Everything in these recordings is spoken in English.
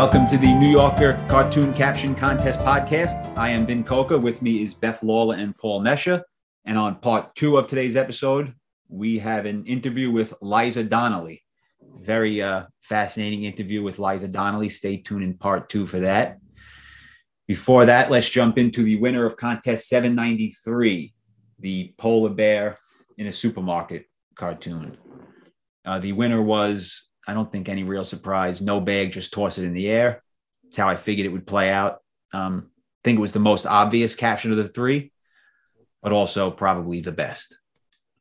Welcome to the New Yorker Cartoon Caption Contest podcast. I am Ben Coca. With me is Beth Lawler and Paul Nesha. And on part two of today's episode, we have an interview with Liza Donnelly. Very uh, fascinating interview with Liza Donnelly. Stay tuned in part two for that. Before that, let's jump into the winner of contest 793, the polar bear in a supermarket cartoon. Uh, the winner was, I don't think any real surprise, no bag, just toss it in the air. That's how I figured it would play out. Um, I think it was the most obvious caption of the three, but also probably the best.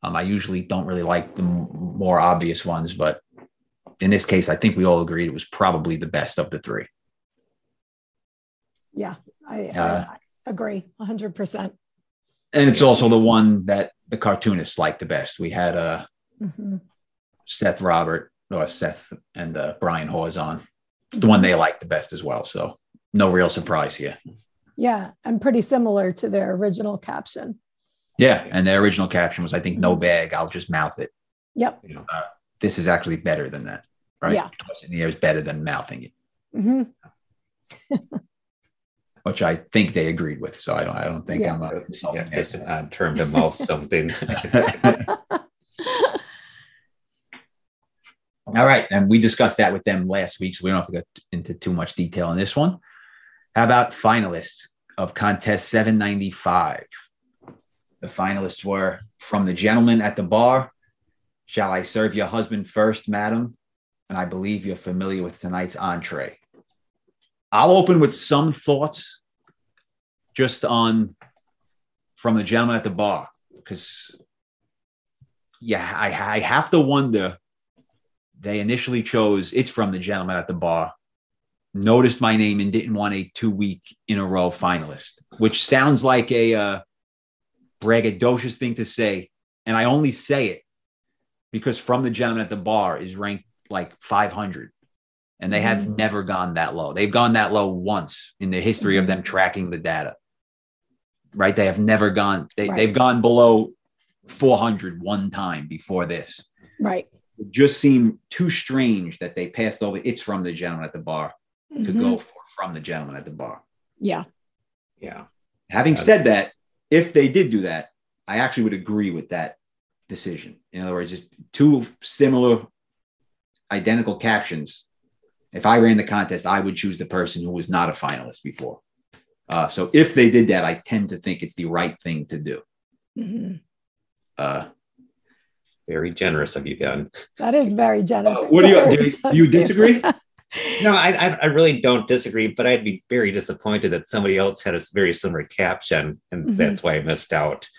Um, I usually don't really like the m- more obvious ones, but in this case, I think we all agreed it was probably the best of the three. Yeah, I, Uh, I agree 100%. And it's also the one that the cartoonists liked the best. We had uh, Mhm. Seth Robert or Seth and uh, Brian Hawes on. It's the one they liked the best as well. So no real surprise here. Yeah, and pretty similar to their original caption. Yeah. And their original caption was, I think, no bag, I'll just mouth it. Yep. You know, uh, this is actually better than that, right? Yeah. Toss it in the air is better than mouthing it, hmm which I think they agreed with. So I don't, I don't think Yeah. I'm uh, Yeah, insulting just it. an odd term to mouth something. All right. And we discussed that with them last week. So we don't have to go into too much detail on this one. How about finalists of contest 795? The finalists were from the gentleman at the bar. Shall I serve your husband first, madam? And I believe you're familiar with tonight's entree. I'll open with some thoughts just on from the gentleman at the bar because yeah, I, I have to wonder. They initially chose it's from the gentleman at the bar, noticed my name and didn't want a two week in a row finalist, which sounds like a uh, braggadocious thing to say. And I only say it because from the gentleman at the bar is ranked like 500 and they have Mhm. never gone that low. They've gone that low once in the history of Mhm. them tracking the data. Right? They have never gone, they, Right. they've gone below 400 one time before this. Right. It just seemed too strange that they passed over it's from the gentleman at the bar to Mhm. go for from the gentleman at the bar. Yeah. yeah. Having Uh, said that, if they did do that, I actually would agree with that decision. In other words, just two similar, identical captions. If I ran the contest, I would choose the person who was not a finalist before. Uh, so if they did that, I tend to think it's the right thing to do. Mm-hmm. Uh, Very generous of you, Ben. That is very generous. Uh, what do you- do you- do you disagree? No, I, I, I really don't disagree, but I'd be very disappointed that somebody else had a very similar caption, and Mhm. that's why I missed out.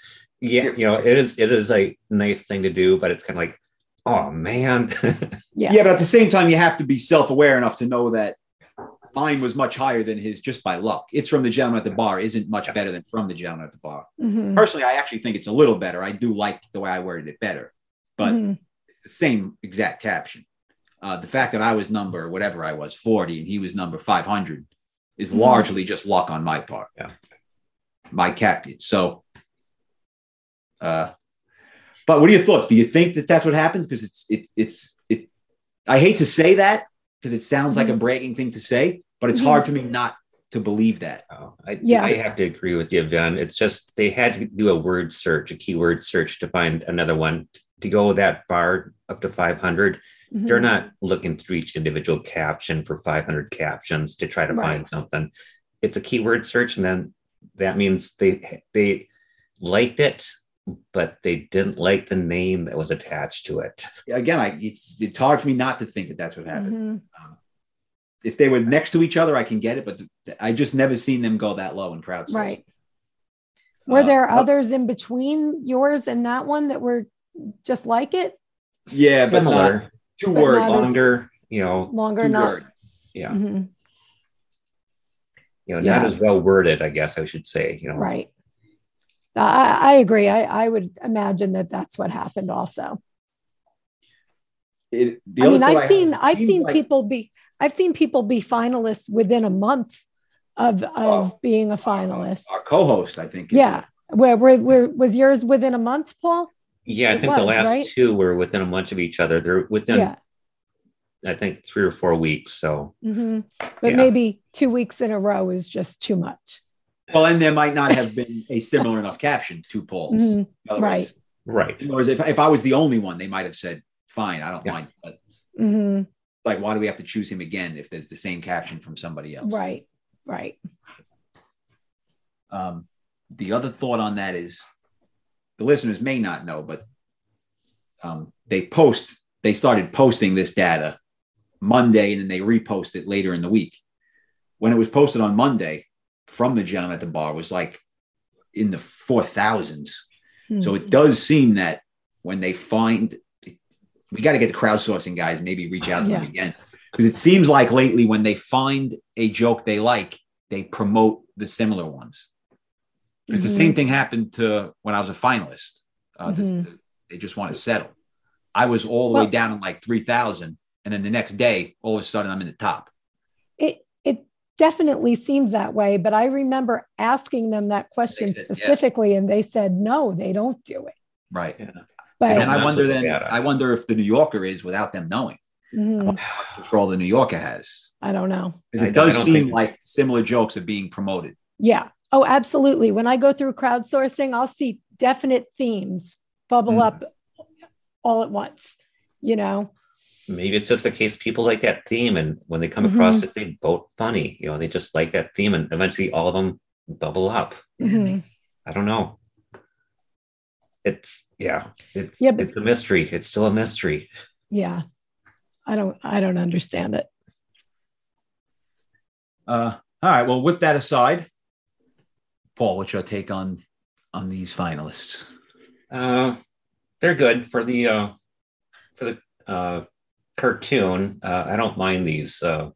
Yeah, you know, it is it is a nice thing to do, but it's kind of like, oh man, yeah. Yeah, but at the same time, you have to be self-aware enough to know that mine was much higher than his just by luck. It's from the gentleman at the bar isn't much better than from the gentleman at the bar. Mhm. Personally, I actually think it's a little better. I do like the way I worded it better, but Mhm. it's the same exact caption. Uh, the fact that I was number whatever I was 40 and he was number 500 is Mhm. largely just luck on my part. Yeah. My captain. So, uh, but what are your thoughts? Do you think that that's what happens? Because it's it's it's it. I hate to say that because it sounds like a Mhm. bragging thing to say, but it's Mhm. hard for me not to believe that. Oh, I, Yeah. I have to agree with you, Ben. It's just they had to do a word search, a keyword search to find another one to go that far up to 500. Mhm. They're not looking through each individual caption for 500 captions to try to Right. find something. It's a keyword search, and then that means they they liked it, but they didn't like the name that was attached to it. Again, I it's it's hard for me not to think that that's what happened. Mhm. Um, if they were next to each other, I can get it, but th- I just never seen them go that low in crowdsourcing. Right. Were Uh, there but- others in between yours and that one that were just like it? Yeah, but not similar, two But words. not as- longer, you know, Longer not. words. yeah, Mhm. you know, Yeah. not as well worded, I guess I should say. You know, Right. I, I agree. I, I would imagine that that's what happened also. It, the I mean, I've seen I've seen like- people be I've seen people be finalists within a month of of Oh. being a finalist. Our co-host, I think. Yeah. Where, where where was yours within a month, Paul? Yeah, I It think the last right? two were within a month of each other. They're within yeah. I think three or four weeks. So Mhm. But Yeah. maybe two weeks in a row is just too much. Well, and there might not have been a similar enough caption to Paul's. Mhm. Right. words, right. in other words, if, if I was the only one, they might have said, fine, I don't Yeah. mind. But Mhm. like, why do we have to choose him again if there's the same caption from somebody else? Right. Right. Um, the other thought on that is the listeners may not know, but um, they post, they started posting this data Monday and then they repost it later in the week. When it was posted on Monday from the gentleman at the bar was like in the four thousands. So it does seem that when they find, we got to get the crowdsourcing guys, maybe reach out to them again. Because it seems like lately when they find a joke they like, they promote the similar ones. Because the Mhm. same thing happened to when I was a finalist. Uh, this- Mhm. they just want to settle. I was all the way down in like 3,000. And then the next day, all of a sudden, I'm in the top. it it definitely seems that way but i remember asking them that question said, yeah. specifically and they said no they don't do it Right. Yeah. but And I wonder then. I wonder if the New Yorker is without them knowing mhm, how much control the New Yorker has. i don't know Because it I does don't seem think- like similar jokes are being promoted. yeah oh absolutely when i go through crowdsourcing i'll see definite themes bubble Mm. up all at once you know Maybe it's just a case people like that theme, and when they come across it, they vote funny. You know, they just like that theme, and eventually all of them bubble up. Mhm. I don't know. It's yeah, it's Yeah, but- it's a mystery. It's still a mystery. yeah i don't i don't understand it Uh, all right. Well, with that aside, Paul, what's your take on on these finalists? Uh, they're good for the uh, for the uh, cartoon. Uh, I don't mind these. Uh,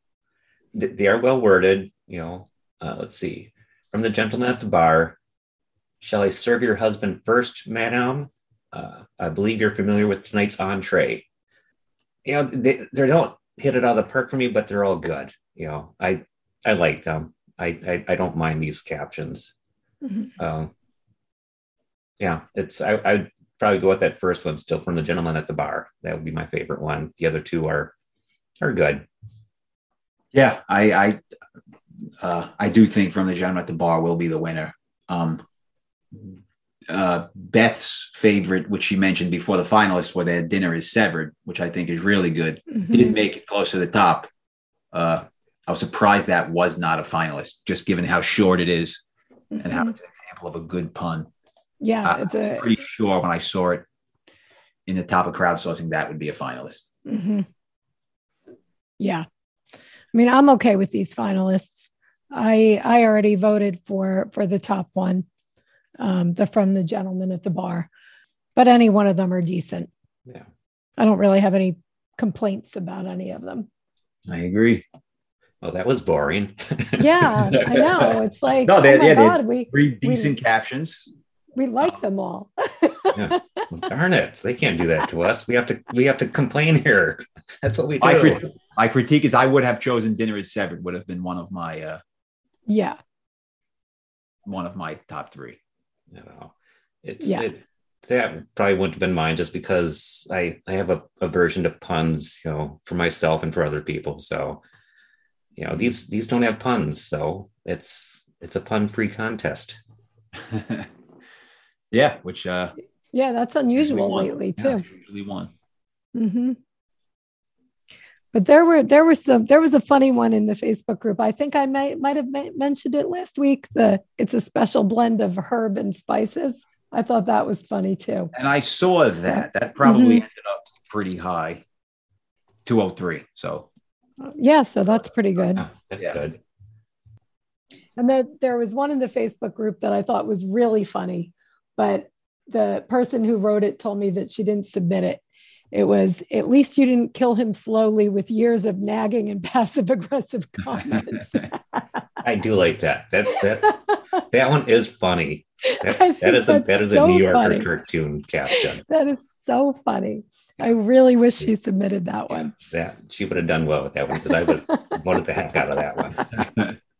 th- they are well worded. You know, uh, let's see. From the gentleman at the bar, shall I serve your husband first, madame? Uh, I believe you're familiar with tonight's entree. You know, they, they don't hit it out of the park for me, but they're all good. You know, I I like them. I I, I don't mind these captions. Mhm. Um, yeah, it's I, I'd probably go with that first one still from the gentleman at the bar. That would be my favorite one. The other two are are good. Yeah, I I uh, I do think from the gentleman at the bar will be the winner. Um, uh, Beth's favorite, which she mentioned before the finalists, where their dinner is severed, which I think is really good. Mhm. did make it close to the top. Uh, I was surprised that was not a finalist, just given how short it is and how it's an example of a good pun. yeah I it's was a pretty sure when I saw it in the top of crowdsourcing that would be a finalist. Mhm. Yeah. I mean, I'm okay with these finalists. I I already voted for for the top one, um, the from the gentleman at the bar, but any one of them are decent. Yeah. I don't really have any complaints about any of them. I agree. Oh, that was boring. Yeah, I know. It's like, No, they- oh my yeah, they- god, we Three decent captions. we like them all. Darn it. They can't do that to us. We have to we have to complain here. That's what we do. My, crit- my critique is I would have chosen dinner is severed would have been one of my uh, yeah, one of my top three. you know, it's Yeah. it, that probably wouldn't have been mine just because I I have a aversion to puns, you know, for myself and for other people. So, you know, these these don't have puns, so it's it's a pun free contest. yeah, which uh, yeah, that's unusual won. lately Yeah, too. usually one. hmm But there were there was some there was a funny one in the Facebook group. I think I might might have mentioned it last week. The it's a special blend of herb and spices. I thought that was funny too. And I saw that. That probably Mhm. ended up pretty high. 203. So Yeah, so that's pretty oh, good. Yeah, that's Yeah. good. And then there was one in the Facebook group that I thought was really funny, but the person who wrote it told me that she didn't submit it. It was at least you didn't kill him slowly with years of nagging and passive aggressive comments. I do like that. That that that one is funny. That, I think a that that's is a so New Yorker funny. cartoon caption. that is so funny. I really wish she submitted that one. that she would have done well with that one because I would have voted the heck out of that one.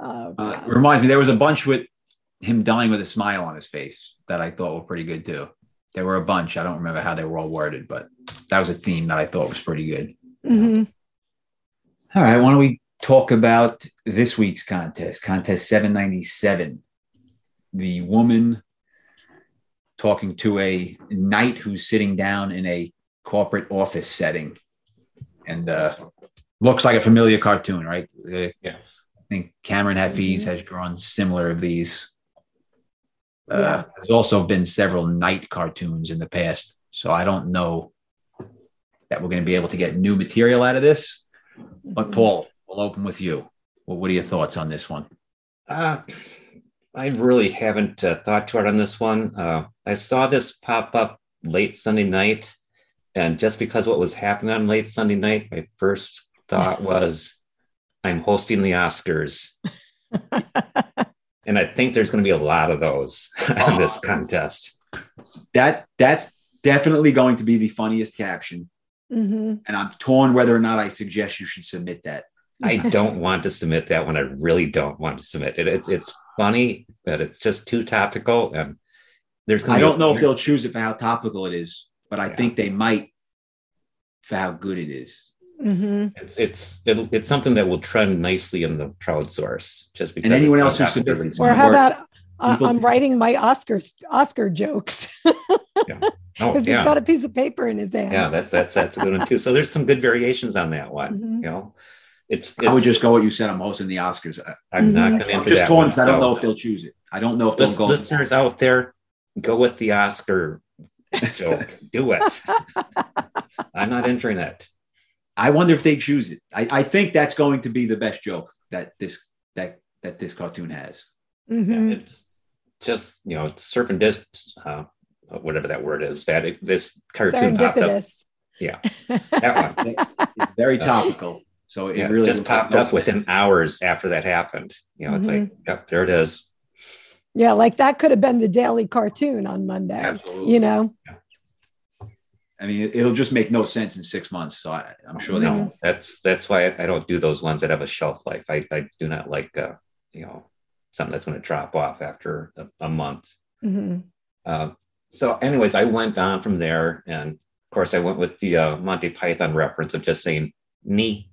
Oh, Uh, reminds me, there was a bunch with him dying with a smile on his face that I thought were pretty good too. There were a bunch. I don't remember how they were all worded, but that was a theme that I thought was pretty good. hmm All right, why don't we talk about this week's contest, contest 797. The woman talking to a knight who's sitting down in a corporate office setting. And uh, looks like a familiar cartoon, right? Uh, Yes. I think Kaamran Hafeez Mhm. has drawn similar of these. Uh, Yeah. There's also been several knight cartoons in the past, so I don't know that we're going to be able to get new material out of this. But Paul, we'll open with you. Well, what are your thoughts on this one? Uh, I really haven't uh, thought too hard on this one. Uh, I saw this pop up late Sunday night, and just because what was happening on late Sunday night, my first thought was, "I'm hosting the Oscars," and I think there's going to be a lot of those on this Oh. contest. That that's definitely going to be the funniest caption, hmm and I'm torn whether or not I suggest you should submit that. I don't want to submit that one. I really don't want to submit it. It's it's funny, but it's just too topical, and there's I don't know if they'll choose it for how topical it is, but I Yeah. think they might for how good it is. hmm It's it's it'll, it's something that will trend nicely in the crowdsource, just because. And anyone else who not submits really- it. Or how about uh, I'm writing my Oscars Oscar jokes Oh because yeah, he's got a piece of paper in his hand. yeah, that's that's that's a good one too. So there's some good variations on that one. Mhm. You know, it's, I would just go what you said. I'm hosting the Oscars. I- I'm not Mhm. going to I'm just that torn one, because I don't know if they'll choose it. I don't know if they'll go. listeners out there, go with the Oscar joke. Do it. I'm not entering it. I wonder if they choose it. I, I think that's going to be the best joke that this that that this cartoon has. Mhm. Yeah, it's just you know serpentist, uh, whatever that word is. That it, this cartoon popped up. Yeah, that one. It's very Uh, topical. So it Yeah, really just popped up within hours after that happened. You know, it's like, Mm-hmm. yep, there it is. Yeah, like that could have been the daily cartoon on Monday. Absolutely. You know, I mean, it, will just make no sense in six months. So I, I'm sure they Mhm. won't. That's that's why I, I don't do those ones that have a shelf life. I, I do not like uh, you know something that's going to drop off after a, a month. Mhm. Uh, so, anyways, I went on from there, and of course, I went with the uh, Monty Python reference of just saying "Ni."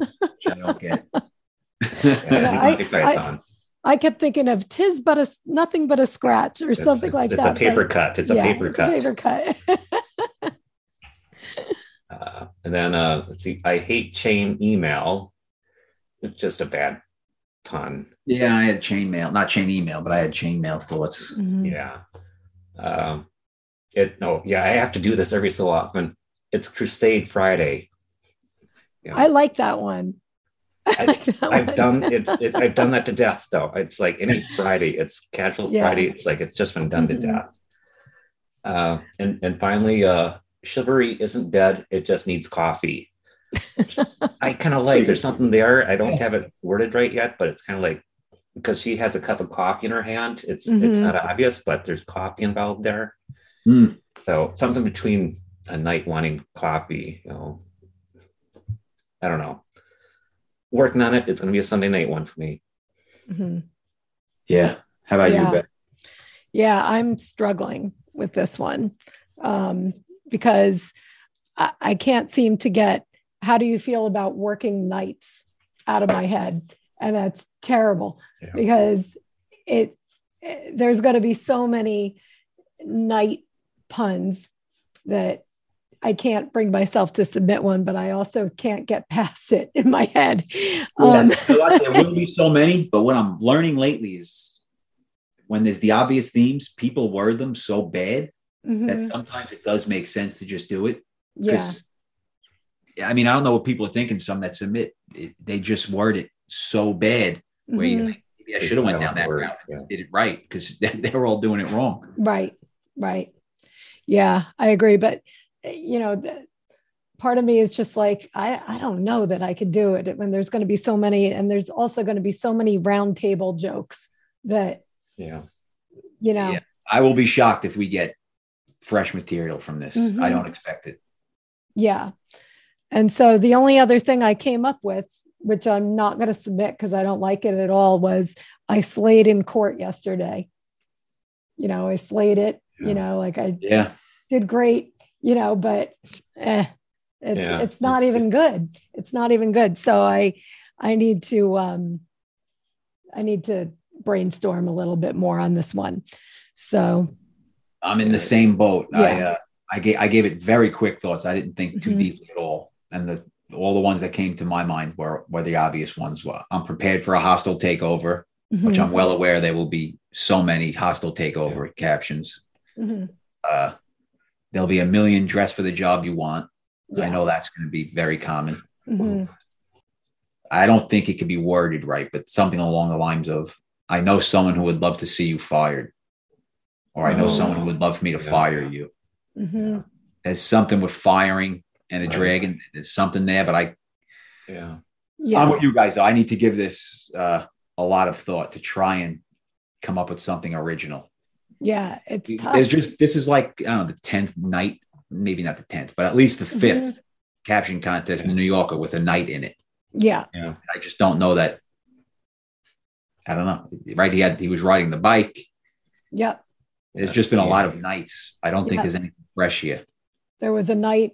Which I don't get. Yeah, I- Monty I kept thinking of "tis but a nothing but a scratch" or It's- something it's, like it's that. It's a paper but- cut. It's a yeah, paper it's cut. paper cut. Uh, and then uh, let's see, I hate chain email. It's just a bad pun. yeah, I had chain mail, not chain email, but I had chain mail thoughts. Mhm. Yeah. Um, it no, yeah, I have to do this every so often. It's Crusade Friday. Yeah. I like that one. I, I've done it's, it. I've done that to death, though. It's like any Friday. It's casual Yeah. Friday. It's like it's just been done Mhm. to death. Uh, and and finally, uh, chivalry isn't dead. It just needs coffee. I kind of like. There's something there. I don't have it worded right yet, but it's kind of like because she has a cup of coffee in her hand. It's it's Mhm. not obvious, but there's coffee involved there. Hmm. So something between a knight wanting coffee. You know, I don't know. Working on it. It's going to be a Sunday night one for me. Mhm. Yeah. How about Yeah. you, Beth? Yeah, I'm struggling with this one um, because I, I can't seem to get how do you feel about working nights out of my head, and that's terrible Yeah. because it, it there's going to be so many night puns that I can't bring myself to submit one, but I also can't get past it in my head. Um, there will be so many, but what I'm learning lately is when there's the obvious themes, people word them so bad mhm, that sometimes it does make sense to just do it. yeah, I mean, I don't know what people are thinking. Some that submit, it, they just word it so bad where mhm. think maybe I should have went down that route, yeah. and did it right because they, they were all doing it wrong. Right, right. Yeah, I agree. But you know, part of me is just like, I, I don't know that I could do it when there's going to be so many, and there's also going to be so many round table jokes that Yeah. you know. Yeah. I will be shocked if we get fresh material from this. Mhm. I don't expect it. Yeah. And so the only other thing I came up with, which I'm not going to submit because I don't like it at all, was I slayed in court yesterday. You know, I slayed it, Yeah. you know, like I Yeah. did great you know, but eh, it's Yeah. it's not even good. It's not even good. So I I need to um I need to brainstorm a little bit more on this one. So I'm in the same boat. I Yeah. uh, I gave I gave it very quick thoughts. I didn't think too Mhm. deeply at all, and the all the ones that came to my mind were were the obvious ones. Were I'm prepared for a hostile takeover, which mhm, I'm well aware there will be so many hostile takeover captions. mhm, Uh, there'll be a million dress for the job you want. I know that's going to be very common. mhm, I don't think it could be worded right, but something along the lines of, "I know someone who would love to see you fired," or "I know Oh. someone who would love for me to Yeah. fire you." mhm. There's something with firing and a Right. dragon. There's something there, but I, Yeah. yeah. I'm with you guys. Though. I need to give this uh, a lot of thought to try and come up with something original. Yeah, it's tough. There's just this is like I don't know the tenth knight, maybe not the tenth, but at least the 5th Mhm. caption contest in the New Yorker with a knight in it. yeah, Yeah. I just don't know that. I don't know. Right? He had he was riding the bike. yeah. There's just been a lot of knights. I don't think there's anything fresh here. There was a knight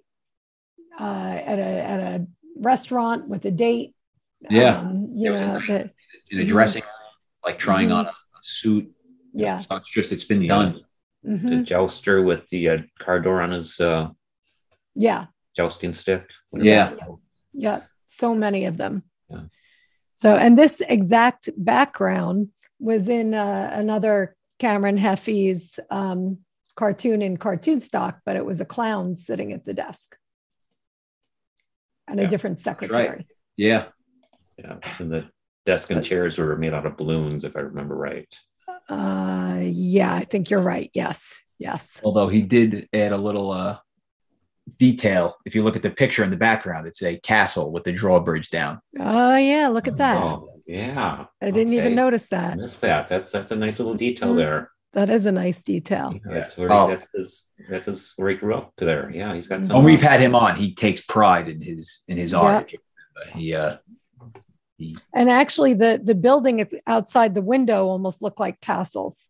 uh, at a at a restaurant with a date. Yeah. Um, you There a know, knight. that, In a dressing, room, like trying Mhm. on a, a suit. Yeah. So it's just it's been Yeah. done. The mhm, jouster with the uh, car door on his uh, Yeah. jousting stick. Yeah. Yeah, so many of them. Yeah. So, and this exact background was in uh, another Kaamran Hafeez's um, cartoon in cartoon stock, but it was a clown sitting at the desk and a different secretary. Yeah. Yeah. And the desk and chairs were made out of balloons, if I remember right. Uh, yeah, I think you're right. Yes, yes. Although he did add a little uh detail. If you look at the picture in the background, it's a castle with the drawbridge down. Oh, yeah, look at that. Oh, yeah. I didn't even okay. notice I that. missed that. That's that's a nice little detail Mhm. there. That is a nice detail. Yeah, that's where Oh. that's his that's his where he grew up there. Yeah, he's got Mhm. some. When we've had him on, he takes pride in his in his Yeah. art. if. He uh he And actually, the the building it's outside the window almost look like castles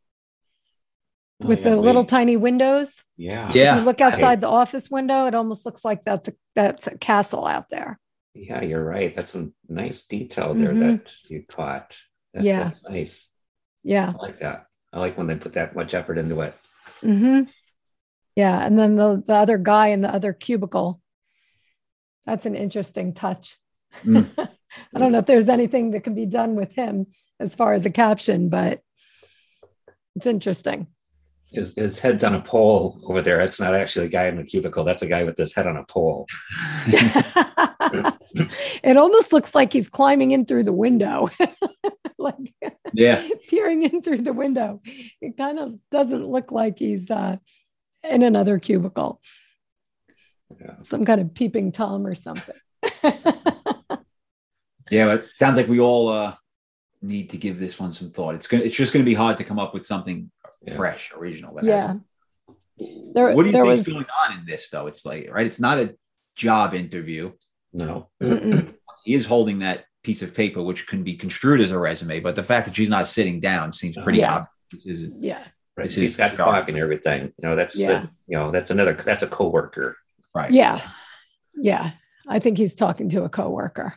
Oh, with yeah, the little tiny windows. Yeah. Yeah. If you look outside the office window, it almost looks like that's a that's a castle out there. Yeah, you're right. That's a nice detail there Mhm. that you caught. That's, Yeah. that's nice. Yeah. I like that. I like when they put that much effort into it. hmm Yeah. And then the, the other guy in the other cubicle. That's an interesting touch. Mm. I don't know if there's anything that can be done with him as far as a caption, but it's interesting. His, his head's on a pole over there. That's not actually a guy in the cubicle. That's a guy with his head on a pole. it almost looks like he's climbing in through the window, like yeah. peering in through the window. It kind of doesn't look like he's uh, in another cubicle, Yeah. some kind of peeping Tom or something. Yeah, but it sounds like we all uh need to give this one some thought. It's gonna it's just gonna be hard to come up with something Yeah. fresh, original. that yeah. There, What do you there think's was, going on in this though? It's like right, it's not a job interview. No. He is holding that piece of paper, which can be construed as a resume, but the fact that she's not sitting down seems pretty Yeah. obvious. This isn't yeah. Right. This He's is got job. coffee and everything. You know, that's Yeah. the- you know, that's another that's a coworker. right. Yeah. Yeah. I think he's talking to a coworker.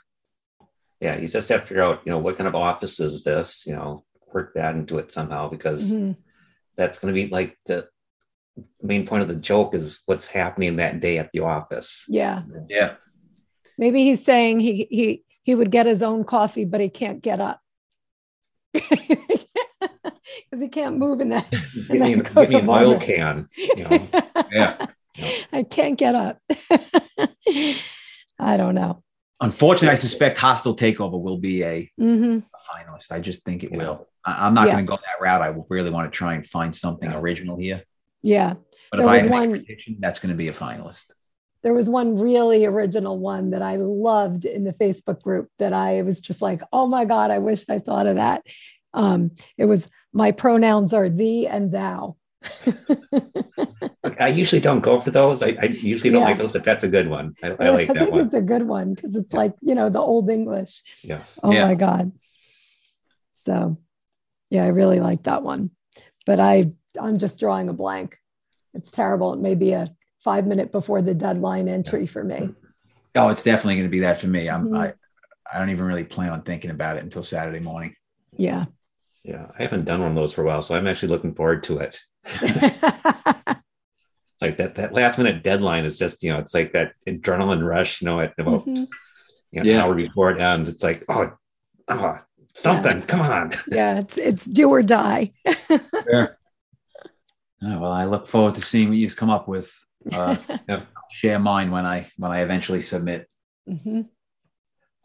Yeah, you just have to figure out, you know, what kind of office is this? You know, work that into it somehow because Mhm. that's going to be like the main point of the joke is what's happening that day at the office. Yeah. Yeah. Maybe he's saying he he he would get his own coffee, but he can't get up. Because he can't move in that. Give me, then give me an to oil Walmart. can. You know, Yeah. I can't get up. I don't know. Unfortunately, I suspect hostile takeover will be a, hmm a finalist. I just think it will. I, I'm not Yeah. going to go that route. I really want to try and find something original here. Yeah. But There if I was had to make a one- prediction, that's going to be a finalist. There was one really original one that I loved in the Facebook group that I was just like, oh my God, I wish I thought of that. Um, it was my pronouns are thee and thou. I usually don't go for those. I, I usually don't Yeah. like those, but that's a good one. I, I like that think one. it's a good one because it's like, you know, the old English. Yes. Oh Yeah. my God. So yeah, I really like that one. But I I'm just drawing a blank. It's terrible. It may be a five minute before the deadline entry for me. Oh, it's definitely going to be that for me. I'm Mhm. I I don't even really plan on thinking about it until Saturday morning. Yeah. Yeah, I haven't done one of those for a while, so I'm actually looking forward to it. It's like that that last minute deadline is just you know it's like that adrenaline rush. You know, at about Mhm. you know, Yeah. an hour before it ends, it's like oh, oh something, come on. Yeah, it's it's do or die. Sure. Oh, well, I look forward to seeing what you come up with. Uh, share mine when I when I eventually submit. Mhm.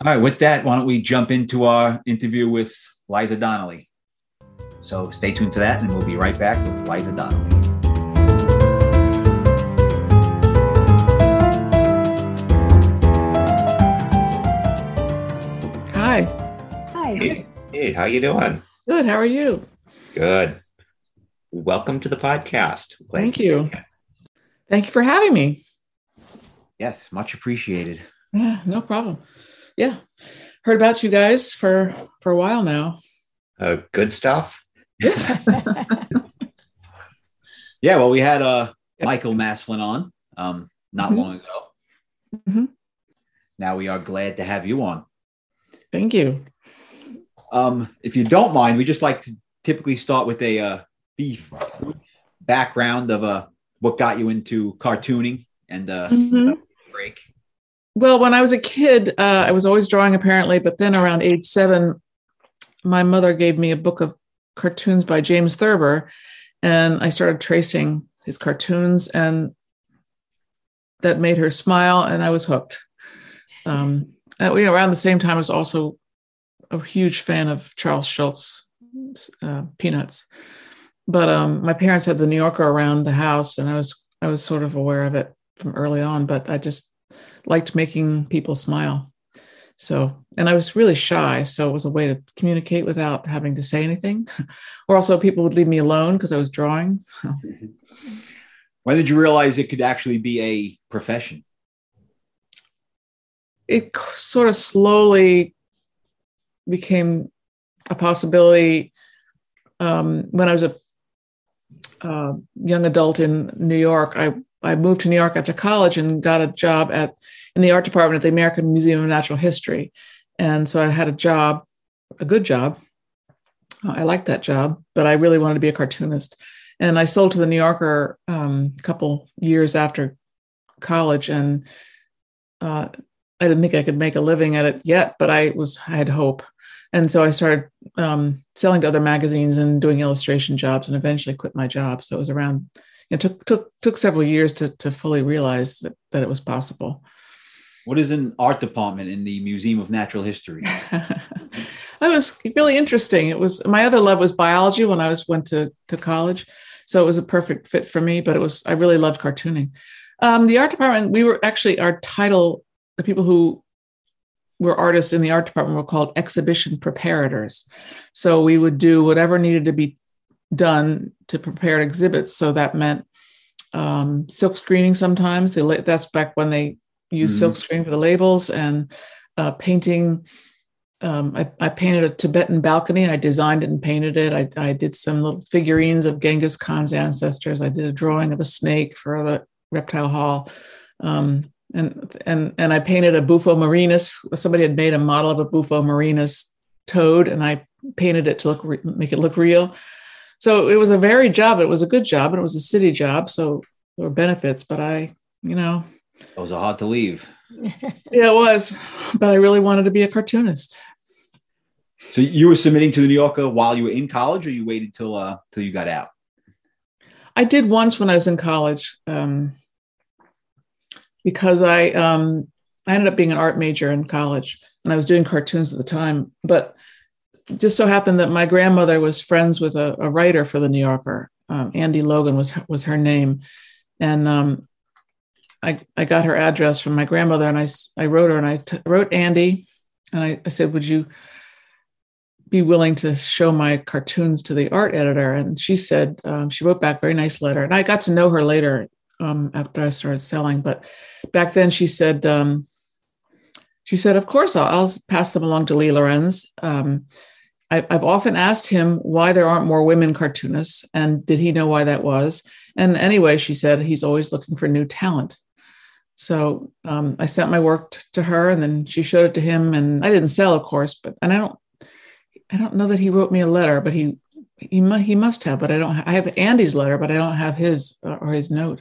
All right, with that, why don't we jump into our interview with Liza Donnelly? So stay tuned for that, and we'll be right back with Liza Donnelly. Hi. Hi. Hey, hey, how you doing? Good. How are you? Good. Welcome to the podcast. Glad Thank you. Thank you for having me. Yes, much appreciated. Yeah, no problem. Yeah. Heard about you guys for for a while now. Uh, good stuff. Yes. Yeah, well, we had uh, Yep. Michael Maslin on um, not Mhm. long ago. Mhm. Now we are glad to have you on. Thank you. Um, if you don't mind, we just like to typically start with a uh, brief background of uh, what got you into cartooning and uh, Mhm. break. Well, when I was a kid, uh, I was always drawing apparently, but then around age seven, my mother gave me a book of cartoons by James Thurber, and I started tracing his cartoons, and that made her smile, and I was hooked. Um, uh, you know, around the same time, I was also a huge fan of Charles Schulz uh, Peanuts, but um, my parents had the New Yorker around the house, and I was I was sort of aware of it from early on, but I just liked making people smile. So, and I was really shy. So it was a way to communicate without having to say anything. or also, people would leave me alone because I was drawing. When did you realize it could actually be a profession? It sort of slowly became a possibility um, when I was a uh, young adult in New York. I, I moved to New York after college and got a job at in the art department at the American Museum of Natural History. And so I had a job, a good job. Uh, I liked that job, but I really wanted to be a cartoonist. And I sold to the New Yorker um, a couple years after college, and uh, I didn't think I could make a living at it yet, but I was I had hope. And so I started um, selling to other magazines and doing illustration jobs, and eventually quit my job. So it was around. It took took took several years to to fully realize that that it was possible. What is an art department in the Museum of Natural History? that was really interesting. It was my other love was biology when I was went to to college, so it was a perfect fit for me. But it was I really loved cartooning. Um, the art department, we were actually our title. The people who were artists in the art department were called exhibition preparators. So we would do whatever needed to be done to prepare exhibits. So that meant um, silk screening sometimes. The, la- that's back when they used Mhm. silk screen for the labels and uh, painting. Um, I, I painted a Tibetan balcony. I designed it and painted it. I, I did some little figurines of Genghis Khan's ancestors. I did a drawing of a snake for the reptile hall. Um, and and and I painted a Bufo marinus. Somebody had made a model of a Bufo marinus toad, and I painted it to look re- make it look real. So it was a varied job. It was a good job, and it was a city job. So there were benefits, but I, you know, Those are hard to leave. yeah, it was. But I really wanted to be a cartoonist. So you were submitting to the New Yorker while you were in college, or you waited till uh till you got out? I did once when I was in college um, because I um, I ended up being an art major in college and I was doing cartoons at the time. But it just so happened that my grandmother was friends with a, a writer for the New Yorker. Um, Andy Logan was was her name, and um, I I got her address from my grandmother and I, I wrote her and I t- wrote Andy and I, I said, would you be willing to show my cartoons to the art editor. And she said, um, she wrote back a very nice letter. And I got to know her later um, after I started selling. But back then she said, um, she said, of course, I'll, I'll pass them along to Lee Lorenz. Um, I, I've often asked him why there aren't more women cartoonists, and did he know why that was? And anyway, she said he's always looking for new talent. So um, I sent my work to her, and then she showed it to him. And I didn't sell, of course, but and I don't, I don't know that he wrote me a letter, but he he mu- he must have. But I don't. I have Andy's letter, but I don't have his uh, or his note.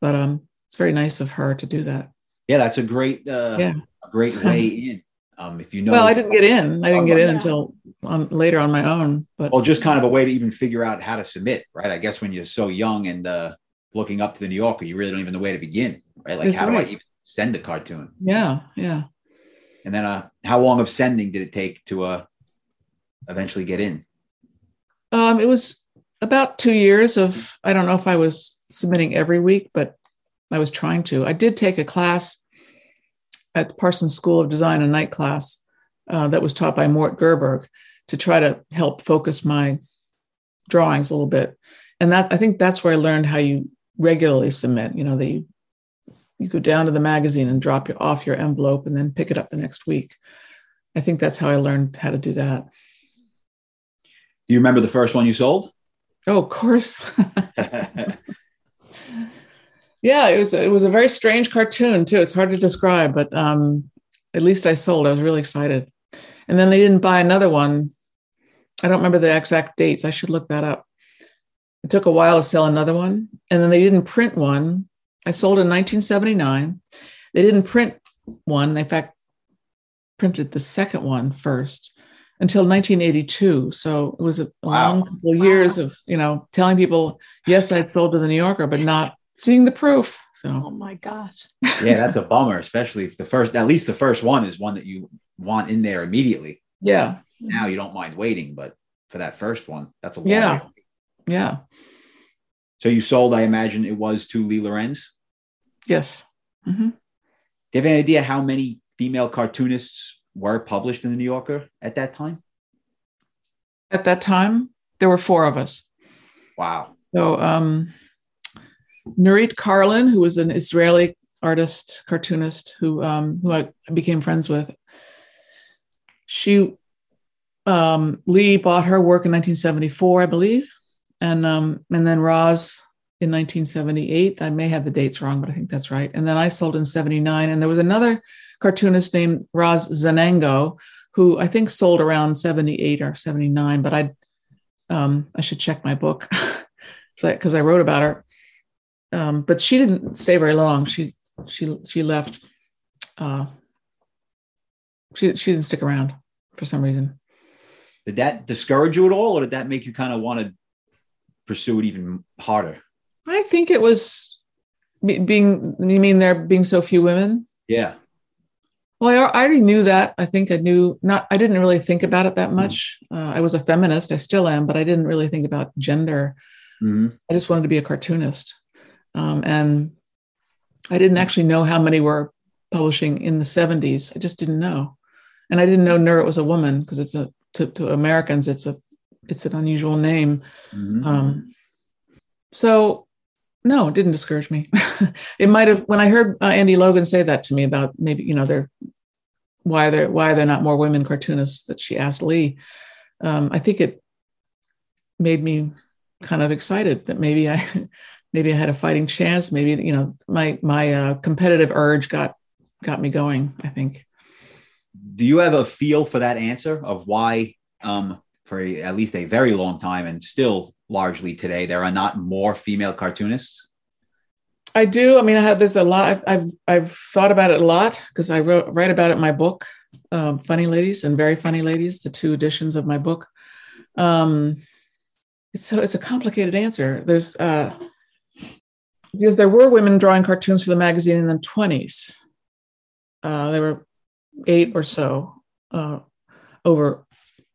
But um, it's very nice of her to do that. Yeah, that's a great uh, Yeah. a great way in. Um, if you know, Well, I didn't get in. I didn't get in Yeah. until on, later on my own. But well, just kind of a way to even figure out how to submit, right? I guess when you're so young and uh, looking up to the New Yorker, you really don't even know where to begin, right? Like, That's how do. I even send a cartoon? yeah, yeah. And then, uh, how long of sending did it take to uh, eventually get in? Um, it was about two years of, I don't know if I was submitting every week, but I was trying to. I did take a class at Parsons School of Design, a night class uh, that was taught by Mort Gerberg to try to help focus my drawings a little bit. And that's, I think that's where I learned how you regularly submit, you know, that you, you go down to the magazine and drop your, off your envelope and then pick it up the next week. I think that's how I learned how to do that. Do you remember the first one you sold? Oh, of course. yeah, it was it was a very strange cartoon too. It's hard to describe, but um, at least I sold. I was really excited. And then they didn't buy another one. I don't remember the exact dates. I should look that up. It took a while to sell another one, and then they didn't print one. I sold in 1979. They didn't print one. They, in fact, printed the second one first until 1982. So it was a, a Wow. long couple of years of you know telling people yes, I'd sold to the New Yorker, but not seeing the proof. So, oh my gosh. yeah, that's a bummer, especially if the first, at least the first one is one that you want in there immediately. yeah, Now you don't mind waiting, but for that first one, that's a long Yeah. way. yeah, So you sold, I imagine it was to Lee Lorenz. Yes. Mhm. Do you have any idea how many female cartoonists were published in the New Yorker at that time? At that time, there were four of us. Wow. So um, Nurit Karlin, who was an Israeli artist, cartoonist, who um, who I became friends with, she um, Lee bought her work in 1974, I believe, and um, and then Roz in 1978. I may have the dates wrong, but I think that's right. And then I sold in 79, and there was another cartoonist named Roz Zanengo, who I think sold around 78 or 79, but I um, I should check my book because I wrote about her. Um, but she didn't stay very long. She she she left. Uh, she she didn't stick around for some reason. Did that discourage you at all, or did that make you kind of want to pursue it even harder? I think it was being. You mean there being so few women? Yeah. Well, I, already knew that. I think I knew not. I didn't really think about it that much. Uh, I was a feminist. I still am, but I didn't really think about gender. Mhm. I just wanted to be a cartoonist. Um, and I didn't actually know how many were publishing in the 70s. I just didn't know. And I didn't know Nurit was a woman because it's a to, to Americans, it's a it's an unusual name. Mhm. Um, so no, it didn't discourage me. it might have when I heard uh, Andy Logan say that to me about maybe you know they're why they're why they're not more women cartoonists that she asked Lee. Um, I think it made me kind of excited that maybe I maybe I had a fighting chance. Maybe you know my my uh, competitive urge got got me going. I think. Do you have a feel for that answer of why, um, for a, at least a very long time and still largely today, there are not more female cartoonists? I do. I mean, I have there's a lot. I've I've, I've thought about it a lot because I wrote write about it in my book, um, Funny Ladies and Very Funny Ladies, the two editions of my book. Um, it's so it's a complicated answer. There's uh, because there were women drawing cartoons for the magazine in the 20s. Uh, there were eight or so uh, over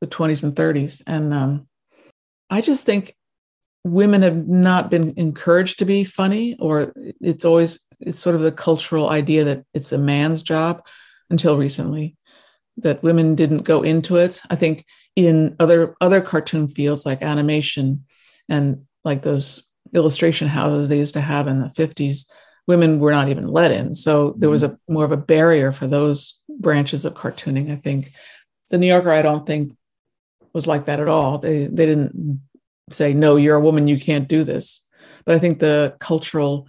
the 20s and 30s, and um, I just think women have not been encouraged to be funny or it's always it's sort of the cultural idea that it's a man's job until recently that women didn't go into it. I think in other other cartoon fields like animation and like those illustration houses they used to have in the 50s women were not even let in. So there was a more of a barrier for those branches of cartooning i think. The new yorker i don't think was like that at all. They they didn't say no, you're a woman, you can't do this. But I think the cultural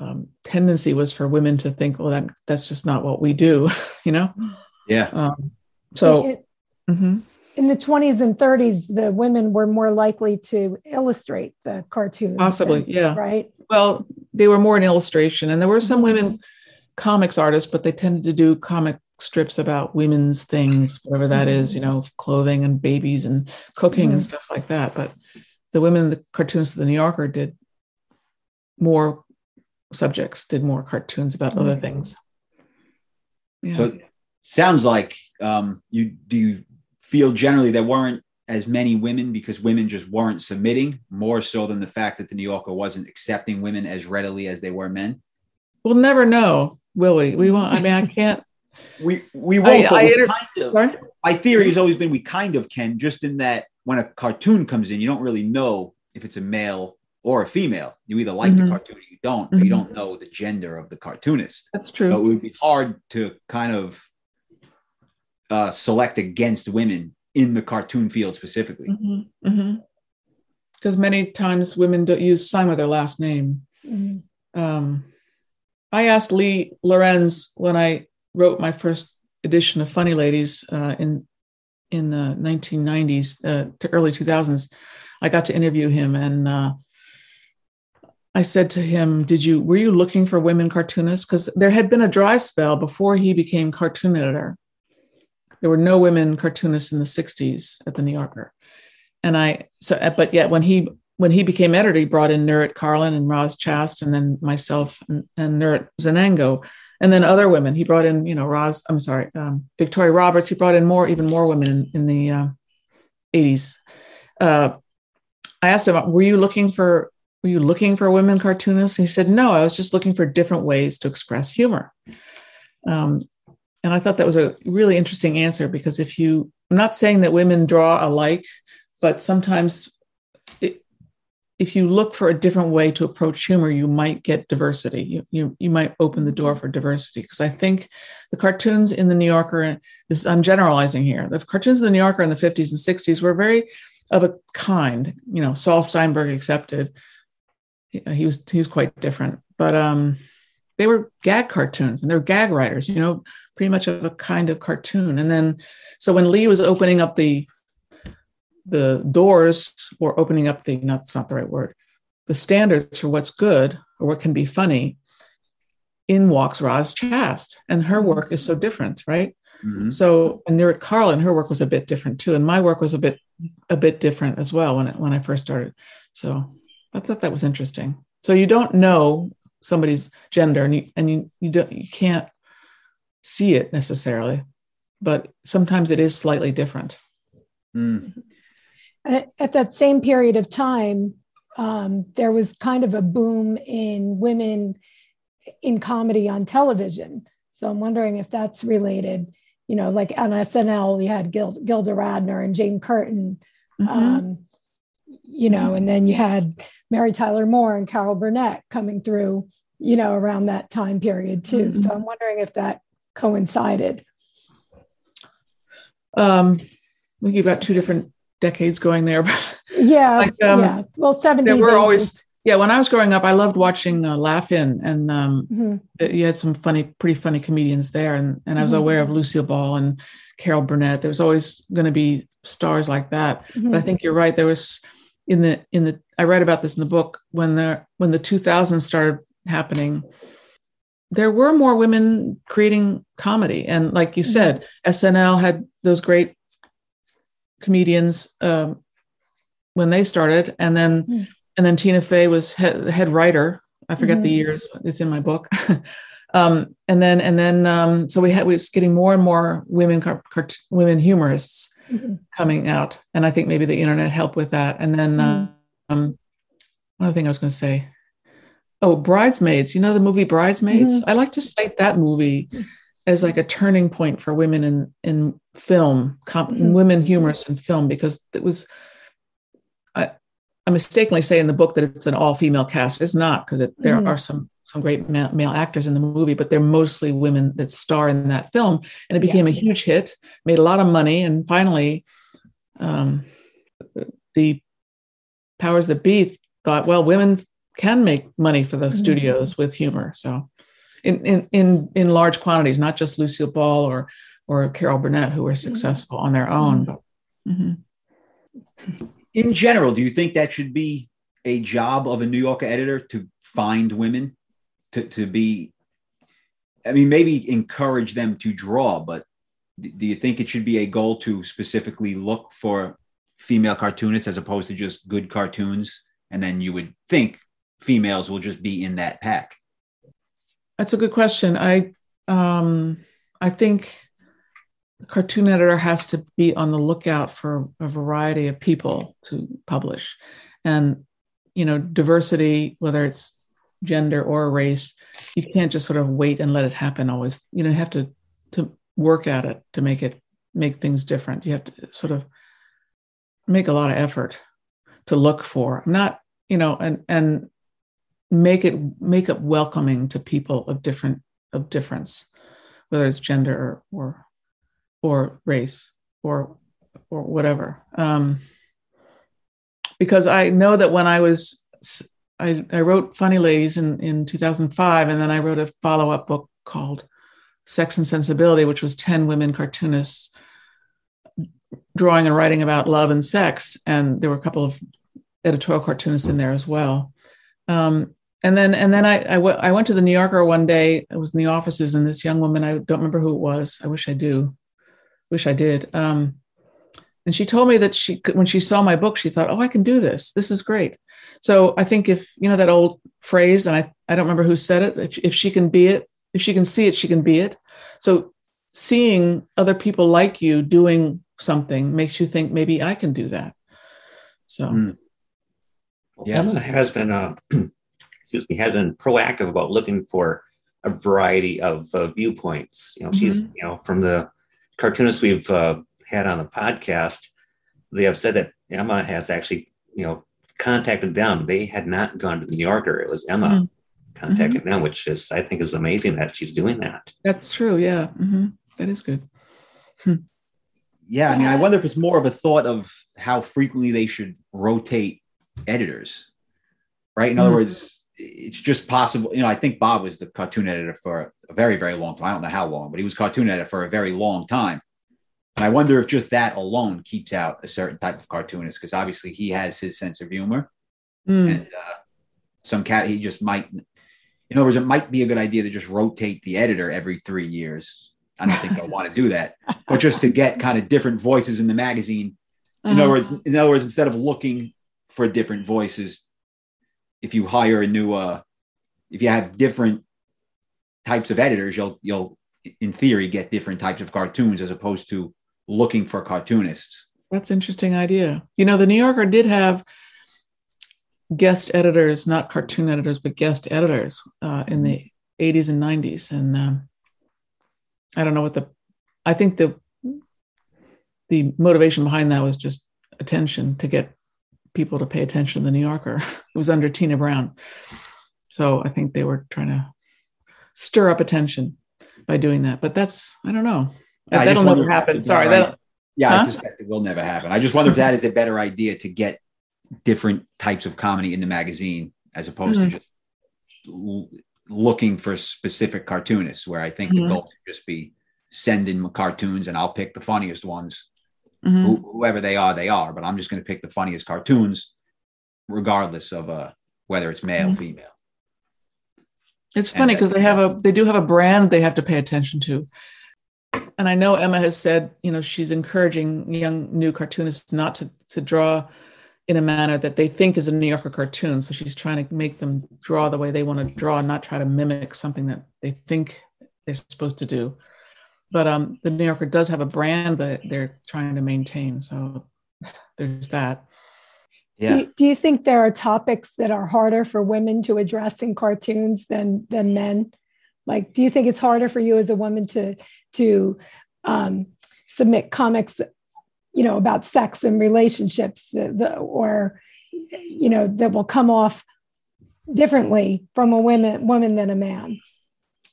um, tendency was for women to think, well, that that's just not what we do, you know. Yeah. Um, so. It- mhm. in the 20s and 30s, the women were more likely to illustrate the cartoons. Possibly, than- yeah. Right. Well, they were more an illustration, and there were some women comics artists, but they tended to do comic strips about women's things, whatever that is, you know, clothing and babies and cooking and Mhm. stuff like that. But the women, the cartoons of the New Yorker did more subjects, did more cartoons about other Mhm. things. Yeah. So it sounds like um, you do you feel generally there weren't as many women because women just weren't submitting more so than the fact that the New Yorker wasn't accepting women as readily as they were men. we'll never know, will we? We won't. I mean, I can't. We we won't. I- I we inter- kind of, my theory has always been we kind of can, just in that when a cartoon comes in, you don't really know if it's a male or a female. You either like Mhm. the cartoon or you don't, but you don't know the gender of the cartoonist. That's So true. it would be hard to kind of uh, select against women in the cartoon field specifically. Because many times women don't use sign with their last name. Mhm. um, I asked Lee Lorenz when I wrote my first edition of Funny Ladies uh, in in the 1990s uh, to early 2000s. I got to interview him, and uh, I said to him, "Did you were you looking for women cartoonists? Because there had been a dry spell before he became cartoon editor. There were no women cartoonists in the 60s at the New Yorker." And I so, but yet when he when he became editor, he brought in Nurit Karlin and Roz Chast, and then myself and, and Nurit Zanango, and then other women. He brought in, you know, Roz. I'm sorry, um, Victoria Roberts. He brought in more, even more women in, in the uh, 80s. Uh, I asked him, "Were you looking for were you looking for women cartoonists?" He said, "No, I was just looking for different ways to express humor." Um, and I thought that was a really interesting answer because if you, I'm not saying that women draw alike, but sometimes if you look for a different way to approach humor, you might get diversity. You you, you might open the door for diversity because I think the cartoons in the New Yorker, this I'm generalizing here. The cartoons in the New Yorker in the 50s and 60s were very of a kind. You know, Saul Steinberg accepted. He, he was he was quite different, but um, they were gag cartoons and they're gag writers. You know, pretty much of a kind of cartoon. And then, so when Lee was opening up the the doors or opening up the not, that's not the right word the standards for what's good or what can be funny in walks Roz Chast. And her work is so different right? Mhm. so and Nurit Karlin her work was a bit different too. And my work was a bit a bit different as well when it, when I first started. So I thought that was interesting. So you don't know somebody's gender and you and you, you don't you can't see it necessarily but sometimes it is slightly different. Mm. At, at that same period of time, um, there was kind of a boom in women in comedy on television. So I'm wondering if that's related. You know, like on SNL, we had Gil, Gilda Radner and Jane Curtin. Mhm. Um, you know, and then you had Mary Tyler Moore and Carol Burnett coming through. You know, around that time period too. Mhm. So I'm wondering if that coincided. Um, I think you've got two different decades going there, but Yeah, Like, um, yeah. Well, 70s. there were 80s. always, yeah. When I was growing up, I loved watching uh, Laugh In, and um, Mhm. you had some funny, pretty funny comedians there, and and I was Mhm. aware of Lucille Ball and Carol Burnett. There was always going to be stars like that. But I Mhm. think you're right. There was in the in the I read about this in the book when the when the 2000s started happening. There were more women creating comedy, and like you Mhm. said, SNL had those great comedians um, when they started, and then Mm. and then Tina Fey was head, head writer. I forget the Mhm. years; it's in my book. um, and then and then um, so we had we was getting more and more women car- cart- women humorists Mhm. coming out, and I think maybe the internet helped with that. And then Mhm. um, another thing I was going to say. Oh, Bridesmaids! You know the movie Bridesmaids. Mhm. I like to cite that movie as like a turning point for women in in film, com- Mhm. women humorists in film, because it was. I I mistakenly say in the book that it's an all female cast. It's not because there Mhm. are some some great male, male, actors in the movie, but they're mostly women that star in that film. And it became yeah. a huge hit, made a lot of money, and finally, um, the powers that be thought, well, women can make money for the mm-hmm. studios with humor. So, in, in in in large quantities, not just Lucille Ball or or Carol Burnett, who were mm-hmm. successful on their own. Mm-hmm. In general, do you think that should be a job of a New Yorker editor to find women to, to be? I mean, maybe encourage them to draw, but do you think it should be a goal to specifically look for female cartoonists as opposed to just good cartoons? And then you would think females will just be in that pack. That's a good question. I um, I think cartoon editor has to be on the lookout for a variety of people to publish. And you know diversity whether it's gender or race you can't just sort of wait and let it happen always. You know you have to to work at it to make it make things different. You have to sort of make a lot of effort to look for I'm not you know and and make it make it welcoming to people of different of difference whether it's gender or, or race or or whatever. Um, because I know that when I was I, I wrote Funny Ladies in, in 2005, and then I wrote a follow up book called Sex and Sensibility, which was 10 women cartoonists drawing and writing about love and sex. And there were a couple of editorial cartoonists in there as well. Um, and then and then I, I, w- I went to the New Yorker one day. I was in the offices, and this young woman, I don't remember who it was. I wish I do wish I did. Um, and she told me that she, when she saw my book, she thought, "Oh, I can do this. This is great." So I think if you know that old phrase, and I, I don't remember who said it. If, if she can be it, if she can see it, she can be it. So seeing other people like you doing something makes you think maybe I can do that. So, mm. yeah, Emma has been, uh, excuse me, has been proactive about looking for a variety of uh, viewpoints. You know, mm-hmm. she's you know from the cartoonists we've uh, had on the podcast, they have said that Emma has actually, you know, contacted them. They had not gone to the New Yorker. It was Emma mm-hmm. contacting mm-hmm. them, which is, I think, is amazing that she's doing that. That's true. Yeah, mm-hmm. that is good. Hmm. Yeah, I mean, I wonder if it's more of a thought of how frequently they should rotate editors, right? In other hmm. words, it's just possible. You know, I think Bob was the cartoon editor for a very, very long time. I don't know how long, but he was cartoon editor for a very long time. And I wonder if just that alone keeps out a certain type of cartoonist, because obviously he has his sense of humor. Mm. And uh, some cat, he just might, in other words, it might be a good idea to just rotate the editor every three years. I don't think I want to do that, but just to get kind of different voices in the magazine. In uh-huh. other words, in other words, instead of looking for different voices, if you hire a new uh if you have different types of editors you'll you'll in theory get different types of cartoons as opposed to looking for cartoonists. That's interesting idea. You know the new yorker did have guest editors not cartoon editors but guest editors uh, in the 80s and 90s and um, i don't know what the i think the the motivation behind that was just attention to get people to pay attention to the New Yorker. it was under Tina Brown. So I think they were trying to stir up attention by doing that. But that's, I don't know. Yeah, That'll never happen. Sorry. Right. Yeah, huh? I suspect it will never happen. I just wonder if that is a better idea to get different types of comedy in the magazine as opposed mm-hmm. to just l- looking for specific cartoonists, where I think mm-hmm. the goal should just be send in cartoons and I'll pick the funniest ones mm-hmm. Who, whoever they are, they are. But I'm just going to pick the funniest cartoons, regardless of uh, whether it's male, mm-hmm. female. It's funny because they have a they do have a brand they have to pay attention to. And I know Emma has said, you know, she's encouraging young new cartoonists not to to draw in a manner that they think is a New Yorker cartoon. So she's trying to make them draw the way they want to draw, not try to mimic something that they think they're supposed to do but um, the New Yorker does have a brand that they're trying to maintain. So there's that. Yeah. Do you, do you think there are topics that are harder for women to address in cartoons than than men? Like, do you think it's harder for you as a woman to to um, submit comics, you know, about sex and relationships, the, the, or you know, that will come off differently from a woman woman than a man.